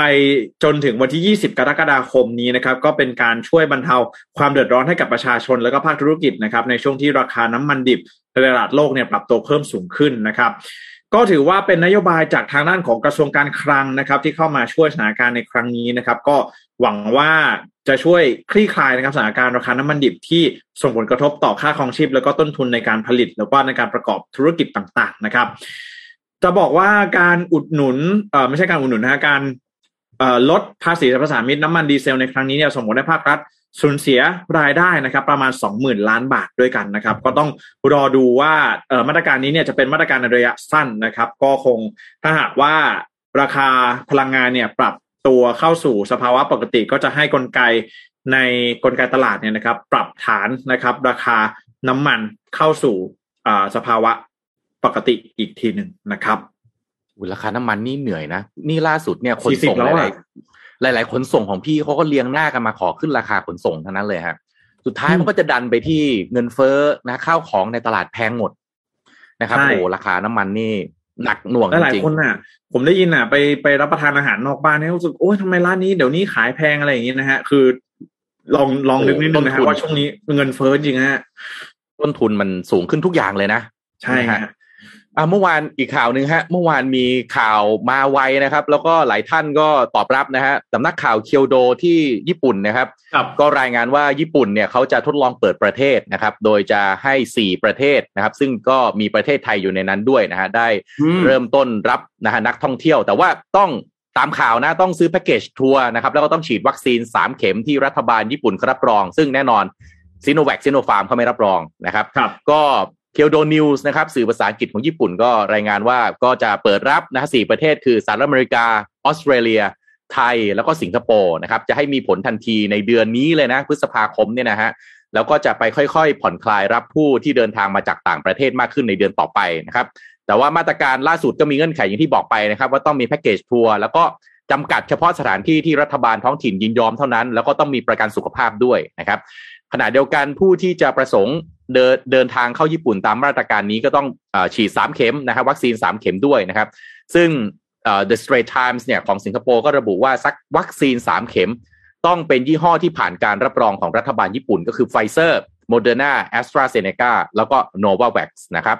จนถึงวันที่ 20 กรกฎาคมนี้นะครับ ก็เป็นการช่วยบรรเทาความเดือดร้อนให้กับประชาชนและก็ภาคธุรกิจนะครับ ในช่วงที่ราคาน้ำมันดิบในตลาดโลกเนี่ยปรับตัวเพิ่มสูงขึ้นนะครับ ก็ถือว่าเป็นนโยบายจากทางด้านของกระทรวงการคลังนะครับ ที่เข้ามาช่วยสถานการณ์ในครั้งนี้นะครับ ก็หวังว่าจะช่วยคลี่คลายนะครับสถานการณ์ราคาน้ำมันดิบที่ส่งผลกระทบต่อค่าครองชีพ แล้วก็ต้นทุนในการผลิต แล้วก็ในการประกอบธุรกิจต่าง ๆ นะครับ จะบอกว่าการอุดหนุนเอ่อไม่ใช่การอุดหนุนนะการ ลดภาษีสรรพสามิตน้ำมันดีเซลในครั้งนี้เนี่ยส่งผลให้ภาครัฐสูญเสียรายได้นะครับประมาณ 20,000 ล้านบาทด้วยกันนะครับ ก็ต้องรอดูว่ามาตรการนี้เนี่ยจะเป็นมาตรการในระยะสั้นนะครับ ก็คงถ้าหากว่าราคาพลังงานเนี่ยปรับตัวเข้าสู่สภาวะปกติก็จะให้กลไกในกลไกตลาดเนี่ยนะครับ ปรับฐานนะครับ ราคาน้ำมันเข้าสู่อ่าสภาวะปกติอีกทีหนึ่งนะครับ ราคาน้ำมันนี่เหนื่อยนะ นี่ล่าสุดเนี่ยขน40ส่งแล้วหอะลายๆหลายๆขนส่งของพี่เขาก็เลี้ยงหน้ากันมาขอขึ้นราคาขนส่งทั้งนั้นเลยฮะสุดท้ายอืมมันก็จะดันไปที่เงินเฟ้อนะข้าวของในตลาดแพงหมดนะครับใช่โอ้โหราคาน้ำมันนี่หนักหน่วงและหลายจริงคนน่ะ ผมได้ยินอะ ไปไปรับประทานอาหารนอกบ้านเนี่ยรู้สึกโอ้ยทำไมร้านนี้เดี๋ยวนี้ขายแพงอะไรอย่างงี้นะฮะ คือ ลองลองนึกนิดนึงนะฮะว่าช่วงนี้เงินเฟ้อจริงฮะต้นทุนมันสูงขึ้นทุกอย่างเลยนะใช่นะฮะฮะ อะเมื่อวานอีกข่าวหนึ่งฮะ เมื่อวานมีข่าวมาไวนะครับ แล้วก็หลายท่านก็ตอบรับนะฮะสำนักข่าวเคียวโดที่ญี่ปุ่นนะครับครับ ก็รายงานว่าญี่ปุ่นเนี่ยเขาจะทดลองเปิดประเทศนะครับ โดยจะให้ 4 ประเทศนะครับ ซึ่งก็มีประเทศไทยอยู่ในนั้นด้วยนะฮะได้อืมเริ่มต้นรับนะฮะนักท่องเที่ยว แต่ว่าต้องตามข่าวนะต้องซื้อแพ็กเกจทัวร์นะครับ แล้วก็ต้องฉีดวัคซีน 3 เข็มที่รัฐบาลญี่ปุ่นเขารับรอง ซึ่งแน่นอนซีโนแวคซีโนฟาร์มเขาไม่รับรองนะครับครับก็ เคียวโดนิวส์นะครับสื่อภาษาอังกฤษของญี่ปุ่นก็รายงานว่าก็จะเปิดรับนะฮะสี่ประเทศคือสหรัฐอเมริกาออสเตรเลีย ไทยแล้วก็สิงคโปร์นะครับจะให้มีผลทันทีในเดือนนี้เลยนะพฤษภาคมเนี่ยนะฮะแล้วก็จะไปค่อยๆ ผ่อนคลายรับผู้ที่เดินทางมาจากต่างประเทศมากขึ้นในเดือนต่อไปนะครับแต่ว่ามาตรการล่าสุดก็มีเงื่อนไขอย่างที่บอกไปนะครับ ว่าต้องมีแพ็กเกจทัวร์แล้วก็จำกัดเฉพาะสถานที่ที่รัฐบาลท้องถิ่นยินยอมเท่านั้น แล้วก็ต้องมีประกันสุขภาพด้วยนะครับขณะเดียวกันผู้ที่จะประสงค์ เดินเดินทางเข้าญี่ปุ่นตามมาตรการนี้ก็ต้องอฉีด 3 เข็มนะครับวัคซีน 3 เข็มด้วยนะครับ ซึ่ง The Straits Times เนี่ยของสิงคโปร์ก็ระบุว่าสักวัคซีน 3 เข็ม ต้องเป็นยี่ห้อที่ผ่านการรับรองของรัฐบาลญี่ปุ่น ก็คือ Pfizer Moderna AstraZeneca แล้วก็ Novavax นะครับ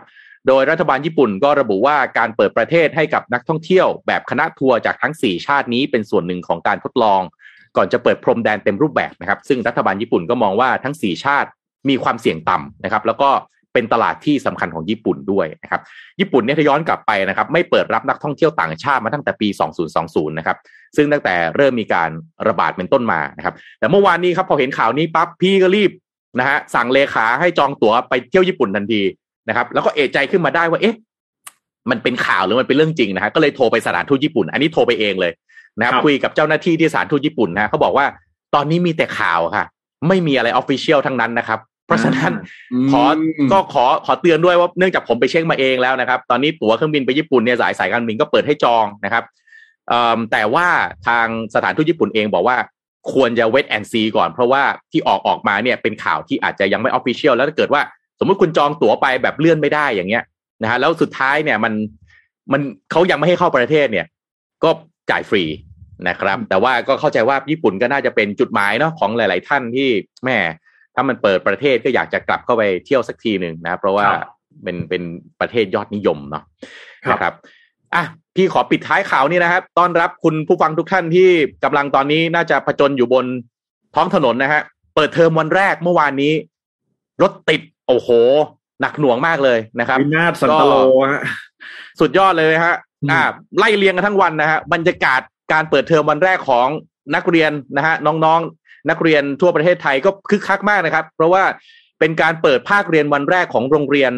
โดยรัฐบาลญี่ปุ่นก็ระบุว่าการเปิดประเทศให้กับนักท่องเที่ยวแบบคณะทัวร์จากทั้ง 4 ชาตินี้เป็นส่วนหนึ่งของการทดลอง ก่อนจะเปิดพรมแดนเต็มรูปแบบนะครับ ซึ่งรัฐบาลญี่ปุ่นก็มองว่าทั้ง 4 ชาติ มีความเสี่ยงต่ำนะครับ แล้วก็เป็นตลาดที่สำคัญของญี่ปุ่นด้วยนะครับ ญี่ปุ่นเนี่ยถ้าย้อนกลับไปนะครับ ไม่เปิดรับนักท่องเที่ยวต่างชาติมาตั้งแต่ปี 2020 นะครับ ซึ่งตั้งแต่เริ่มมีการระบาดเป็นต้นมานะครับ แต่เมื่อวานนี้ครับพอเห็นข่าวนี้ปั๊บพี่ก็รีบนะฮะสั่งเลขาให้จองตั๋วไปเที่ยวญี่ปุ่นทันทีนะครับ แล้วก็เอะใจขึ้นมาได้ว่าเอ๊ะมันเป็นข่าวหรือมันเป็นเรื่องจริงนะฮะก็เลยโทรไปสถานทูตญี่ปุ่น อันนี้โทรไปเองเลยนะครับครับคุยกับเจ้าหน้าที่ที่สถานทูตญี่ปุ่นนะเขาบอกว่าตอนนี้มีแต่ข่าวค่ะ ไม่มีอะไร official ทั้งนั้นนะครับ เพราะฉะนั้นขอก็ขอขอเตือนด้วยว่าเนื่องจากผมไปเช็คมาเองแล้วนะครับ ตอนนี้ตั๋วเครื่องบินไปญี่ปุ่นเนี่ยสายสายการบินก็เปิดให้จองนะครับเอิ่มแต่ว่าทางสถานทูตญี่ปุ่นเองบอกว่าควรจะ wait and see ก่อน เพราะว่าที่ออกออกมาเนี่ยเป็นข่าวที่อาจจะยังไม่ official แล้วถ้าเกิดว่า สมมุติคุณจองตั๋วไปแบบเลื่อนไม่ได้อย่างเงี้ยนะฮะแล้วสุดท้ายเนี่ยมันมันเขายังไม่ให้เข้าประเทศเนี่ย ก็จ่ายฟรีนะครับ แต่ว่าก็เข้าใจว่าญี่ปุ่นก็น่าจะเป็นจุดหมายเนาะของหลาย ๆ ท่านที่แม่ ถ้ามันเปิดประเทศก็อยากจะกลับเข้าไปเที่ยวสักทีหนึ่งนะเพราะว่าครับเป็นเป็นประเทศยอดนิยมเนาะครับนะครับอะพี่ขอปิดท้ายข่าวนี้นะครับ ต้อนรับคุณผู้ฟังทุกท่านที่กำลังตอนนี้น่าจะผจญอยู่บนท้องถนนนะฮะเปิดเทอมวันแรกเมื่อวานนี้ รถติด โอ้โห หนักหน่วงมากเลยนะครับวินาศสันตโลฮะสุดยอดเลยฮะอืมอ่าไล่เรียงกันทั้งวันนะฮะบรรยากาศการเปิดเทอมวันแรกของนักเรียนนะฮะน้องๆ นักเรียนทั่วประเทศไทยก็คึกคักมากนะครับ เพราะว่าเป็นการเปิดภาคเรียนวันแรกของโรงเรียน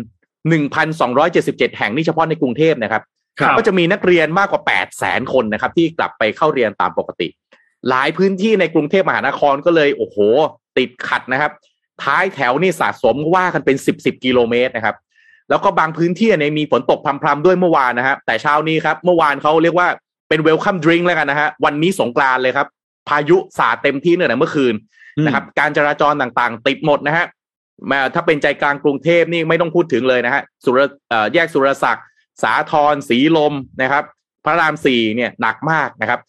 1,277 แห่งนี่เฉพาะในกรุงเทพนะครับครับก็จะมีนักเรียนมากกว่า 8 แสนคนนะครับ ที่กลับไปเข้าเรียนตามปกติ หลายพื้นที่ในกรุงเทพมหานครก็เลยโอ้โห ติดขัดนะครับ ท้ายแถวนี่สะสมว่ากันเป็น 10 10กิโลเมตรนะครับ แล้วก็บางพื้นที่เนี่ยมีฝนตกพรำๆด้วยเมื่อวานนะฮะแต่เช้านี้ครับ เมื่อวานเขาเรียกว่าเป็นเวลคัมดริงก์แล้วกันนะฮะวันนี้สงกรานต์เลยครับ พายุสาดเต็มที่เนี่ยนะเมื่อคืนนะครับ การจราจรต่างๆ ติดหมดนะฮะมาถ้าเป็นใจกลางกรุงเทพนี่ไม่ต้องพูดถึงเลยนะฮะสุรเอ่อแยกสุรศักดิ์สาทรสีลมนะครับ พระรามสี่เนี่ยหนักมากนะครับ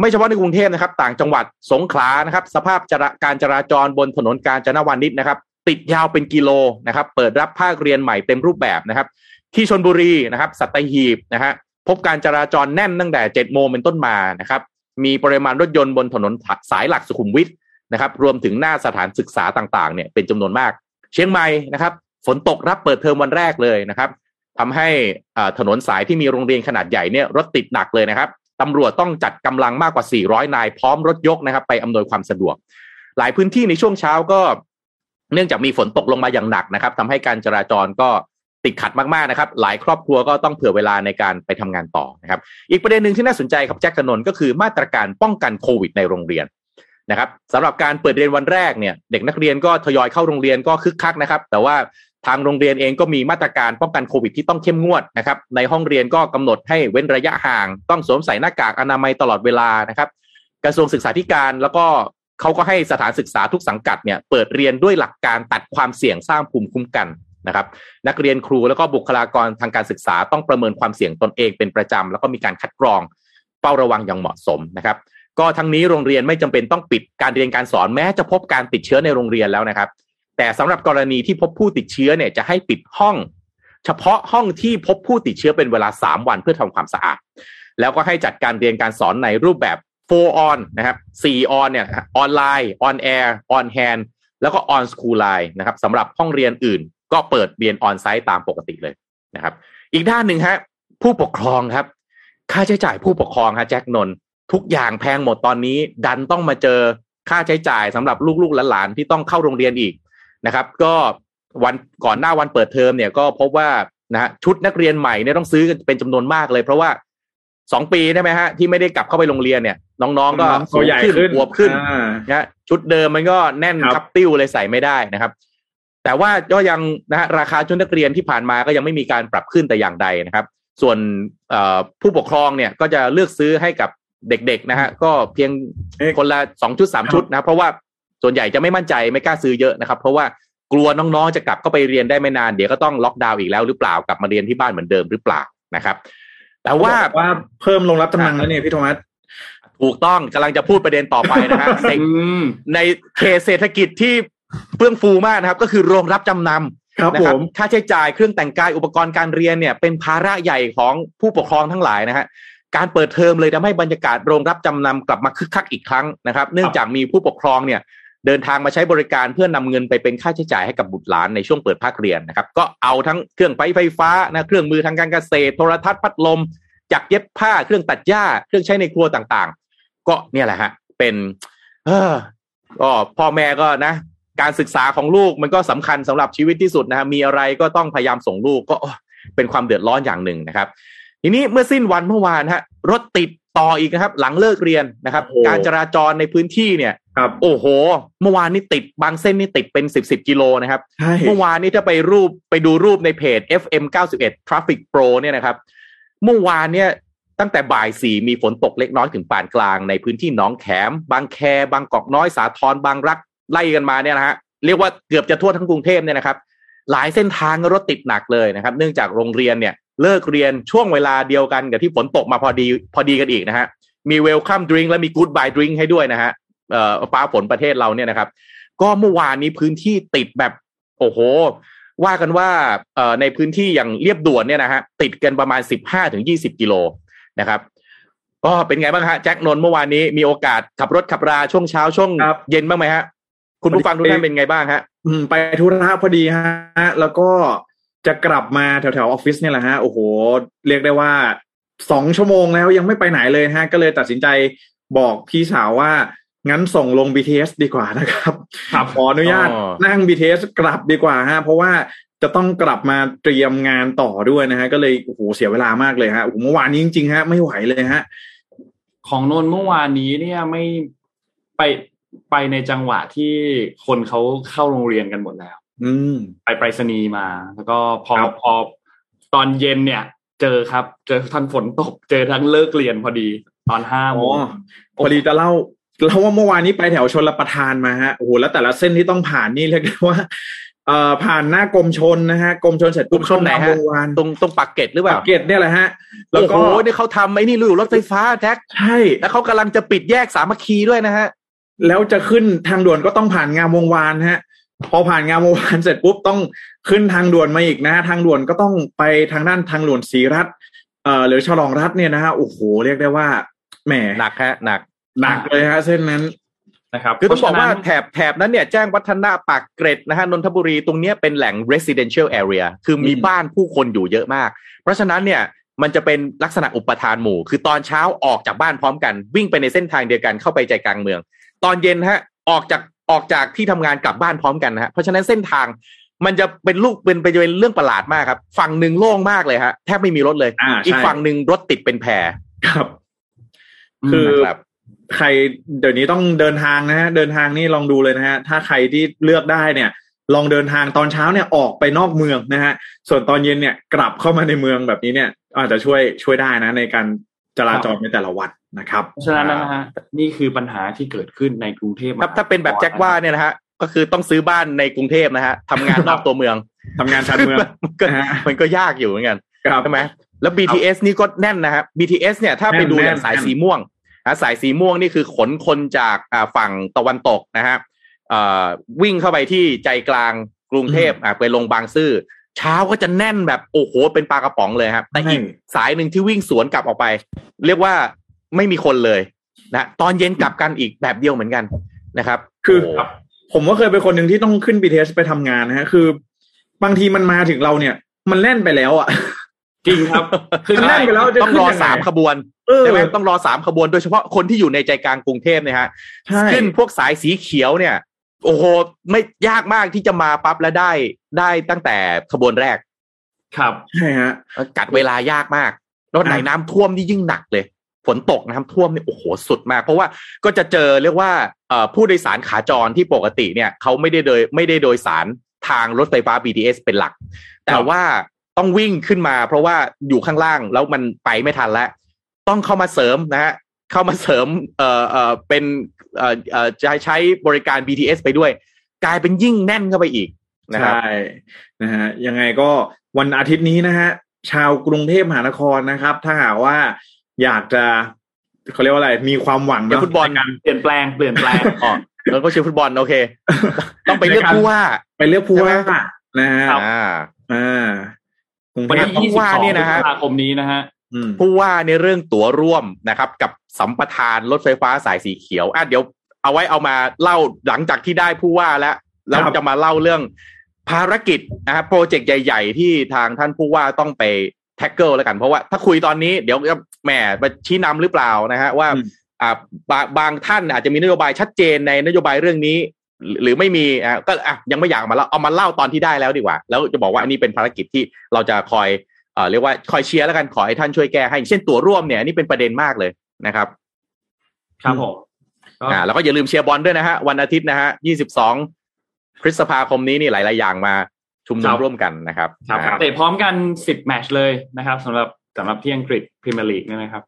ไม่เฉพาะในกรุงเทพนะครับ ต่างจังหวัดสงขลานะครับ สภาพจราการจราจรบนถนนกาญจนวานิชนะครับ ติดยาวเป็นกิโลนะครับ เปิดรับภาคเรียนใหม่เต็มรูปแบบนะครับ ที่ชนบุรีนะครับ สัตหีบนะฮะพบการจราจรแน่นตั้งแต่เจ็ดโมงเป็นต้นมานะครับ มีปริมาณรถยนต์บนถนนสายหลักสุขุมวิทนะครับรวมถึงหน้าสถานศึกษาต่างๆเนี่ยเป็นจำนวนมาก เชียงใหม่นะครับ ฝนตกรับเปิดเทอมวันแรกเลยนะครับทำให้ถนนสายที่มีโรงเรียนขนาดใหญ่เนี่ยรถติดหนักเลยนะครับตำรวจต้องจัดกำลังมากกว่า 400 นายพร้อมรถยกนะครับ ไปอำนวยความสะดวก หลายพื้นที่ในช่วงเช้าก็ เนื่องจากมีฝนตกลงมาอย่างหนักนะครับทำให้การจราจรก็ ติดขัดมากๆนะครับ หลายครอบครัวก็ต้องเผื่อเวลาในการไปทำงานต่อนะครับ อีกประเด็นหนึ่งที่น่าสนใจครับแจ็คกนนก็คือมาตรการป้องกันโควิดในโรงเรียนนะครับสำหรับการเปิดเรียนวันแรกเนี่ย เด็กนักเรียนก็ทยอยเข้าโรงเรียนก็คึกคักนะครับ แต่ว่าทางโรงเรียนเองก็มีมาตรการป้องกันโควิดที่ต้องเข้มงวดนะครับ ในห้องเรียนก็กำหนดให้เว้นระยะห่าง ต้องสวมใส่หน้ากากอนามัยตลอดเวลานะครับ กระทรวงศึกษาธิการแล้วก็เขาก็ให้สถานศึกษาทุกสังกัดเนี่ยเปิดเรียนด้วยหลักการตัดความเสี่ยงสร้างภูมิคุ้มกัน นะครับนักเรียนครูแล้วก็บุคลากรทางการศึกษาต้องประเมินความเสี่ยงตนเองเป็นประจำแล้วก็มีการคัดกรองเฝ้าระวังอย่างเหมาะสมนะครับ ก็ทั้งนี้โรงเรียนไม่จำเป็นต้องปิดการเรียนการสอนแม้จะพบการติดเชื้อในโรงเรียนแล้วนะครับ แต่สำหรับกรณีที่พบผู้ติดเชื้อเนี่ยจะให้ปิดห้อง เฉพาะห้องที่พบผู้ติดเชื้อเป็นเวลา 3 วันเพื่อทำความสะอาด แล้วก็ให้จัดการเรียนการสอนในรูปแบบ4 on นะครับ4 on เนี่ยออนไลน์ on air on hand แล้วก็ on school line นะครับสำหรับห้องเรียนอื่น ก็เปิดเรียนออนไซต์ตามปกติเลยนะครับ อีกด้านหนึ่งฮะผู้ปกครองครับ ค่าใช้จ่ายผู้ปกครองฮะแจ็คนนทุกอย่างแพงหมดตอนนี้ ดันต้องมาเจอค่าใช้จ่ายสำหรับลูกๆหลานๆที่ต้องเข้าโรงเรียนอีกนะครับ ก็วันก่อนหน้าวันเปิดเทอมเนี่ยก็พบว่านะฮะชุดนักเรียนใหม่เนี่ยต้องซื้อกันเป็นจำนวนมากเลย เพราะว่าสองปีใช่ไหมฮะที่ไม่ได้กลับเข้าไปโรงเรียนเนี่ย น้องๆก็สูงขึ้นอวบขึ้นนะชุดเดิมมันก็แน่นคับติ้วเลยใส่ไม่ได้นะครับ แต่ว่าก็ยังนะฮะราคาชุดนักเรียนที่ผ่านมาก็ยังไม่มีการปรับขึ้นแต่อย่างใดนะครับ ส่วนผู้ปกครองเนี่ยก็จะเลือกซื้อให้กับเด็กๆนะฮะก็เพียงคนละสองชุดสามชุดนะเพราะว่าส่วนใหญ่จะไม่มั่นใจไม่กล้าซื้อเยอะนะครับ เพราะว่ากลัวน้องๆจะกลับเข้าไปเรียนได้ไม่นานเดี๋ยวก็ต้องล็อกดาวน์อีกแล้วหรือเปล่ากลับมาเรียนที่บ้านเหมือนเดิมหรือเปล่านะครับ แต่ว่าว่าเพิ่มลงรับจำนำแล้วเนี่ยพี่โทมัสถูกต้องกำลังจะพูดประเด็นต่อไปนะฮะในเคสเศรษฐกิจที่ เฟื่องฟูมากนะครับ ก็คือโรงรับจำนำครับผมค่าใช้จ่ายเครื่องแต่งกายอุปกรณ์การเรียนเนี่ย เป็นภาระใหญ่ของผู้ปกครองทั้งหลายนะฮะการเปิดเทอมเลยทำให้บรรยากาศโรงรับจำนำกลับมาคึกคักอีกครั้งนะครับ เนื่องจากมีผู้ปกครองเนี่ย เดินทางมาใช้บริการเพื่อนำเงินไปเป็นค่าใช้จ่ายให้กับบุตรหลานในช่วงเปิดภาคเรียนนะครับ ก็เอาทั้งเครื่องไฟไฟฟ้านะเครื่องมือทางการเกษตร โทรทัศน์พัดลมจักเย็บผ้าเครื่องตัดหญ้า เครื่องใช้ในครัวต่างๆ ก็เนี่ยแหละฮะเป็น เออก็พ่อแม่ก็นะ การศึกษาของลูกมันก็สำคัญสำหรับชีวิตที่สุดนะมีอะไรก็ต้องพยายามส่งลูกก็เป็นความเดือดร้อนอย่างหนึ่งนะครับ ทีนี้เมื่อสิ้นวันเมื่อวานฮะรถติดต่ออีกนะครับ หลังเลิกเรียนนะครับ การจราจรในพื้นที่เนี่ยครับโอ้โห เมื่อวานนี้ติดบางเส้นนี่ติดเป็นสิบสิบกิโลนะครับ เมื่อวานนี้ถ้าไปรูปไปดูรูปในเพจ FM 91 Traffic Pro เนี่ยนะครับ เมื่อวานเนี่ยตั้งแต่บ่ายสี่มีฝนตกเล็กน้อยถึงปานกลางในพื้นที่หนองแขม บางแค บางกอกน้อยสาทรบางรัก ไล่กันมาเนี่ยนะฮะเรียกว่าเกือบจะทั่วทั้งกรุงเทพเนี่ยนะครับ หลายเส้นทางรถติดหนักเลยนะครับ เนื่องจากโรงเรียนเนี่ยเลิกเรียนช่วงเวลาเดียวกันกับที่ฝนตกมาพอดีพอดีกันอีกนะฮะมีเวลคัมดริงและมีกู๊ดบายดริงให้ด้วยนะฮะเอ่อฟ้าฝนประเทศเราเนี่ยนะครับ ก็เมื่อวานนี้พื้นที่ติดแบบโอ้โห ว่ากันว่าเอ่อในพื้นที่อย่างเรียบด่วนเนี่ยนะฮะติดกันประมาณสิบห้าถึงยี่สิบกิโลนะครับก็เป็นไงบ้างฮะแจ็คนนเมื่อวานนี้มีโอกาสขับรถขับราช่วงเช้าช่วงเย็นบ้างไหมฮะ คุณผู้ฟังทุกท่านเป็นไงบ้างฮะไปธุระพอดีฮะ แล้วก็จะกลับมาแถวแถวออฟฟิศเนี่ยแหละฮะ โอ้โห เรียกได้ว่าสองชั่วโมงแล้วยังไม่ไปไหนเลยฮะ ก็เลยตัดสินใจบอกพี่สาวว่างั้นส่งลง BTS ดีกว่านะครับขออนุญาตนั่ง BTS กลับดีกว่าฮะ เพราะว่าจะต้องกลับมาเตรียมงานต่อด้วยนะฮะ ก็เลยโอ้โหเสียเวลามากเลยฮะโอ้โหเมื่อวานนี้จริงๆฮะ ไม่ไหวเลยฮะ ของนนเมื่อวานนี้เนี่ยไม่ไป ไปในจังหวะที่คนเขาเข้าโรงเรียนกันหมดแล้ว อืม ไปไปรษณีย์มา แล้วก็พอพอตอนเย็นเนี่ย เจอครับ เจอทั้งฝนตก เจอทั้งเลิกเรียนพอดี ตอนห้าโมงพอดีจะเล่าเราว่าเมื่อวานนี้ไปแถวชนรประทานมาฮะโอ้โหแล้วแต่ละเส้นที่ต้องผ่านนี่เรียกได้ว่าเอ่อผ่านหน้ากรมชนนะฮะกรมชนเสร็จปุ๊บชนไหนฮะตรงตรงปักเกตหรือเปล่าปักเกตเนี่ยแหละฮะแล้วก็โอ้นี่เขาทำไอ้นี่ลู่รถไฟฟ้าแท็กใช่แล้วเขากำลังจะปิดแยกสามัคคีด้วยนะฮะ แล้วจะขึ้นทางด่วนก็ต้องผ่านงามวงวานฮะ พอผ่านงามวงวานเสร็จปุ๊บต้องขึ้นทางด่วนมาอีกนะทางด่วนก็ต้องไปทางด้านทางหลวนศรีรัฐเอ่อหรือฉลองรัฐเนี่ยนะฮะโอ้โหเรียกได้ว่าแหมหนักฮะหนักหนักเลยฮะเส้นนั้นนะครับคือต้องบอกว่าเพระฉะนั้นแถบแถบนั้นเนี่ยแจ้งวัฒนะปากเกร็ดนะฮะนนทบุรีตรงเนี้ยเป็นแหล่ง residential area คือมีอืมบ้านผู้คนอยู่เยอะมาก เพราะฉะนั้นเนี่ยมันจะเป็นลักษณะอุปทานหมู่ คือตอนเช้าออกจากบ้านพร้อมกัน วิ่งไปในเส้นทางเดียวกันเข้าไปใจกลางเมือง ตอนเย็นฮะ ออกจากออกจากที่ทำงานกลับบ้านพร้อมกันนะฮะเพราะฉะนั้นเส้นทางมันจะเป็นลูกเป็นไปเป็นเรื่องประหลาดมากครับ ฝั่งหนึ่งโล่งมากเลยฮะแทบไม่มีรถเลยอ่าอีกใช่ฝั่งหนึ่งรถติดเป็นแพรครับ คือนะครับใครเดี๋ยวนี้ต้องเดินทางนะฮะเดินทางนี่ลองดูเลยนะฮะถ้าใครที่เลือกได้เนี่ย ลองเดินทางตอนเช้าเนี่ยออกไปนอกเมืองนะฮะส่วนตอนเย็นเนี่ยกลับเข้ามาในเมืองแบบนี้เนี่ย อาจจะช่วยช่วยได้นะ ในการ จราจรในแต่ละวันนะครับเพราะฉะนั้นนะฮะนี่คือปัญหาที่เกิดขึ้นในกรุงเทพมหถ้าถ้าเป็นแบบแจ็คว่าเนี่ยนะฮะก็คือต้องซื้อบ้านในกรุงเทพนะฮะทำงานนอกตัวเมืองทำงานชานเมืองมันก็นะฮะมันก็ยากอยู่เหมือนกันครับใช่ไหมแล้ว BTS นี่ก็แน่นนะฮะ BTS เนี่ยถ้าไปดูแน่นอย่างสายแน่นสีม่วงนะสายสีม่วงนี่คือขนคนจากอ่าฝั่งตะวันตกนะฮะเอ่อวิ่งเข้าไปที่ใจกลางกรุงเทพอะไปลงบางซื่อ เช้าก็จะแน่นแบบโอ้โหเป็นปลากระป๋องเลยครับ แต่อีกสายหนึ่งที่วิ่งสวนกลับออกไป เรียกว่าไม่มีคนเลยนะตอนเย็นกลับกันอีกแบบเดียวเหมือนกันนะครับ คือโโหผมก็เคยเป็นคนหนึ่งที่ต้องขึ้น BTS ไปทำงานนะฮะคือบางทีมันมาถึงเราเนี่ย มันแล่นไปแล้วอะจริงครับ คือมันแน่นไปแล้วจะต้องขึ้นรอยังไงสามขบวนเออใช่ไหมต้องรอสามขบวนโดยเฉพาะคนที่อยู่ในใจกลางกรุงเทพเนี่ยฮะใช่ขึ้นพวกสายสีเขียวเนี่ย โอ้โหไม่ยากมากที่จะมาปั๊บแล้วได้ได้ตั้งแต่ขบวนแรก ครับใช่ฮะกัดเวลายากมากรถไหนน้ำท่วมนี่ยิ่งหนักเลย ฝนตกน้ำท่วมนี่โอ้โหสุดมาก เพราะว่าก็จะเจอเรียกว่าเอ่อผู้โดยสารขาจรที่ปกติเนี่ยเขาไม่ได้โดยไม่ได้โดยสารทางรถไฟฟ้า BTS เป็นหลัก แต่ว่าต้องวิ่งขึ้นมา เพราะว่าอยู่ข้างล่างแล้วมันไปไม่ทันแล้ว ต้องเข้ามาเสริมนะฮะ เข้ามาเสริมเอ่อเอ่อเป็นเอ่อเอ่อจะใช้บริการ BTS ไปด้วย กลายเป็นยิ่งแน่นเข้าไปอีกนะครับใช่นะฮะยังไงก็วันอาทิตย์นี้นะฮะชาวกรุงเทพมหานครนะครับ ถ้าหากว่าอยากจะเขาเรียกว่าอะไรมีความหวังเดี๋ยวเนาะฟุตบอลในการเปลี่ยนแปลงเปลี่ยนแปลงอ๋อแล้วก็เชียร์ฟุตบอลโอเค ต้องไปเลือกในการผู้ว่า ไปเลือกผู้ว่าใช่ไหมนะฮะครับอ่าอ่ากรุงวันเทที่พผู้ยี่สิบว่าสองเนี่ยนะฮะพฤษภาคมนี้นะฮะอืม ผู้ว่าในเรื่องตั๋วร่วมนะครับ กับสัมปทานรถไฟฟ้าสายสีเขียวอะเดี๋ยวเอาไว้เอามาเล่าหลังจากที่ได้ผู้ว่าแล้วแล้วครับจะมาเล่าเรื่องภารกิจนะฮะโปรเจกต์ใหญ่ ๆ ที่ทางท่านผู้ว่าต้องไปแท็กเกิลแล้วกัน เพราะว่าถ้าคุยตอนนี้เดี๋ยวจะแหมมาชี้นำหรือเปล่านะฮะว่าอืมอ่าบางบางท่านอาจจะมีนโยบายชัดเจนในนโยบายเรื่องนี้หรือหรือไม่มีอะก็อะยังไม่อยากมาเล่าเอามาเล่าตอนที่ได้แล้วดีกว่า แล้วจะบอกว่าอันนี้เป็นภารกิจที่เราจะคอย เอ่อเรียกว่าคอยเชียร์แล้วกันขอให้ท่านช่วยแก้ให้อย่างเช่นตัวร่วมเนี่ยอันนี่เป็นประเด็นมากเลยนะครับ ครับผมก็อ่าแล้วก็อย่าลืมเชียร์บอลด้วยนะฮะวันอาทิตย์นะฮะ22พฤษภาคมนี้นี่หลาย ๆ อย่างมาชุมนุมร่วมกันนะครับครับอ่าเตะพร้อมกันสิบแมตช์เลยนะครับสำหรับสำหรับที่อังกฤษพรีเมียร์ลีกเนี่ยนะครับ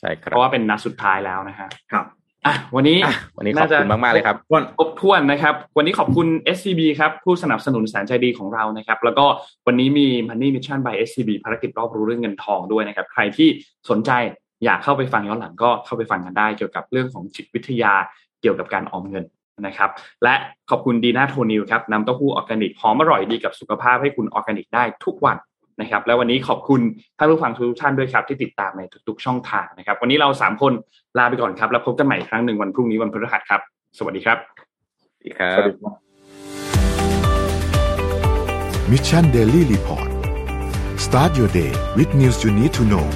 ใช่ครัเพบราะว่าเป็นนัดสุดท้ายแล้วนะฮะครับ อะวันนี้อะวันนี้ขอบคุณมากๆเลยครับวันครบถ้วนนะครับ วันนี้ขอบคุณ SCB ครับผู้สนับสนุนแสนใจดีของเรานะครับ แล้วก็วันนี้มี Money Mission by SCB ภารกิจรอบรู้เรื่องเงินทองด้วยนะครับ ใครที่สนใจอยากเข้าไปฟังย้อนหลังก็เข้าไปฟังกันได้ เกี่ยวกับเรื่องของจิตวิทยาเกี่ยวกับการออมเงินนะครับ และขอบคุณดีน่าโทนิวครับนำเต้าหู้ออร์แกนิกหอมอร่อยดีกับสุขภาพให้คุณออร์แกนิกได้ทุกวัน นะครับ และวันนี้ขอบคุณท่านผู้ฟังทุกท่านด้วยครับที่ติดตามในทุกๆ ช่องทางนะครับ วันนี้เราสามคนลาไปก่อนครับ แล้วพบกันใหม่อีกครั้งหนึ่งวันพรุ่งนี้วันพฤหัสครับ สวัสดีครับสวัสดีครัสวัสบดีครับ Mission Daily Report start your day with news you need to know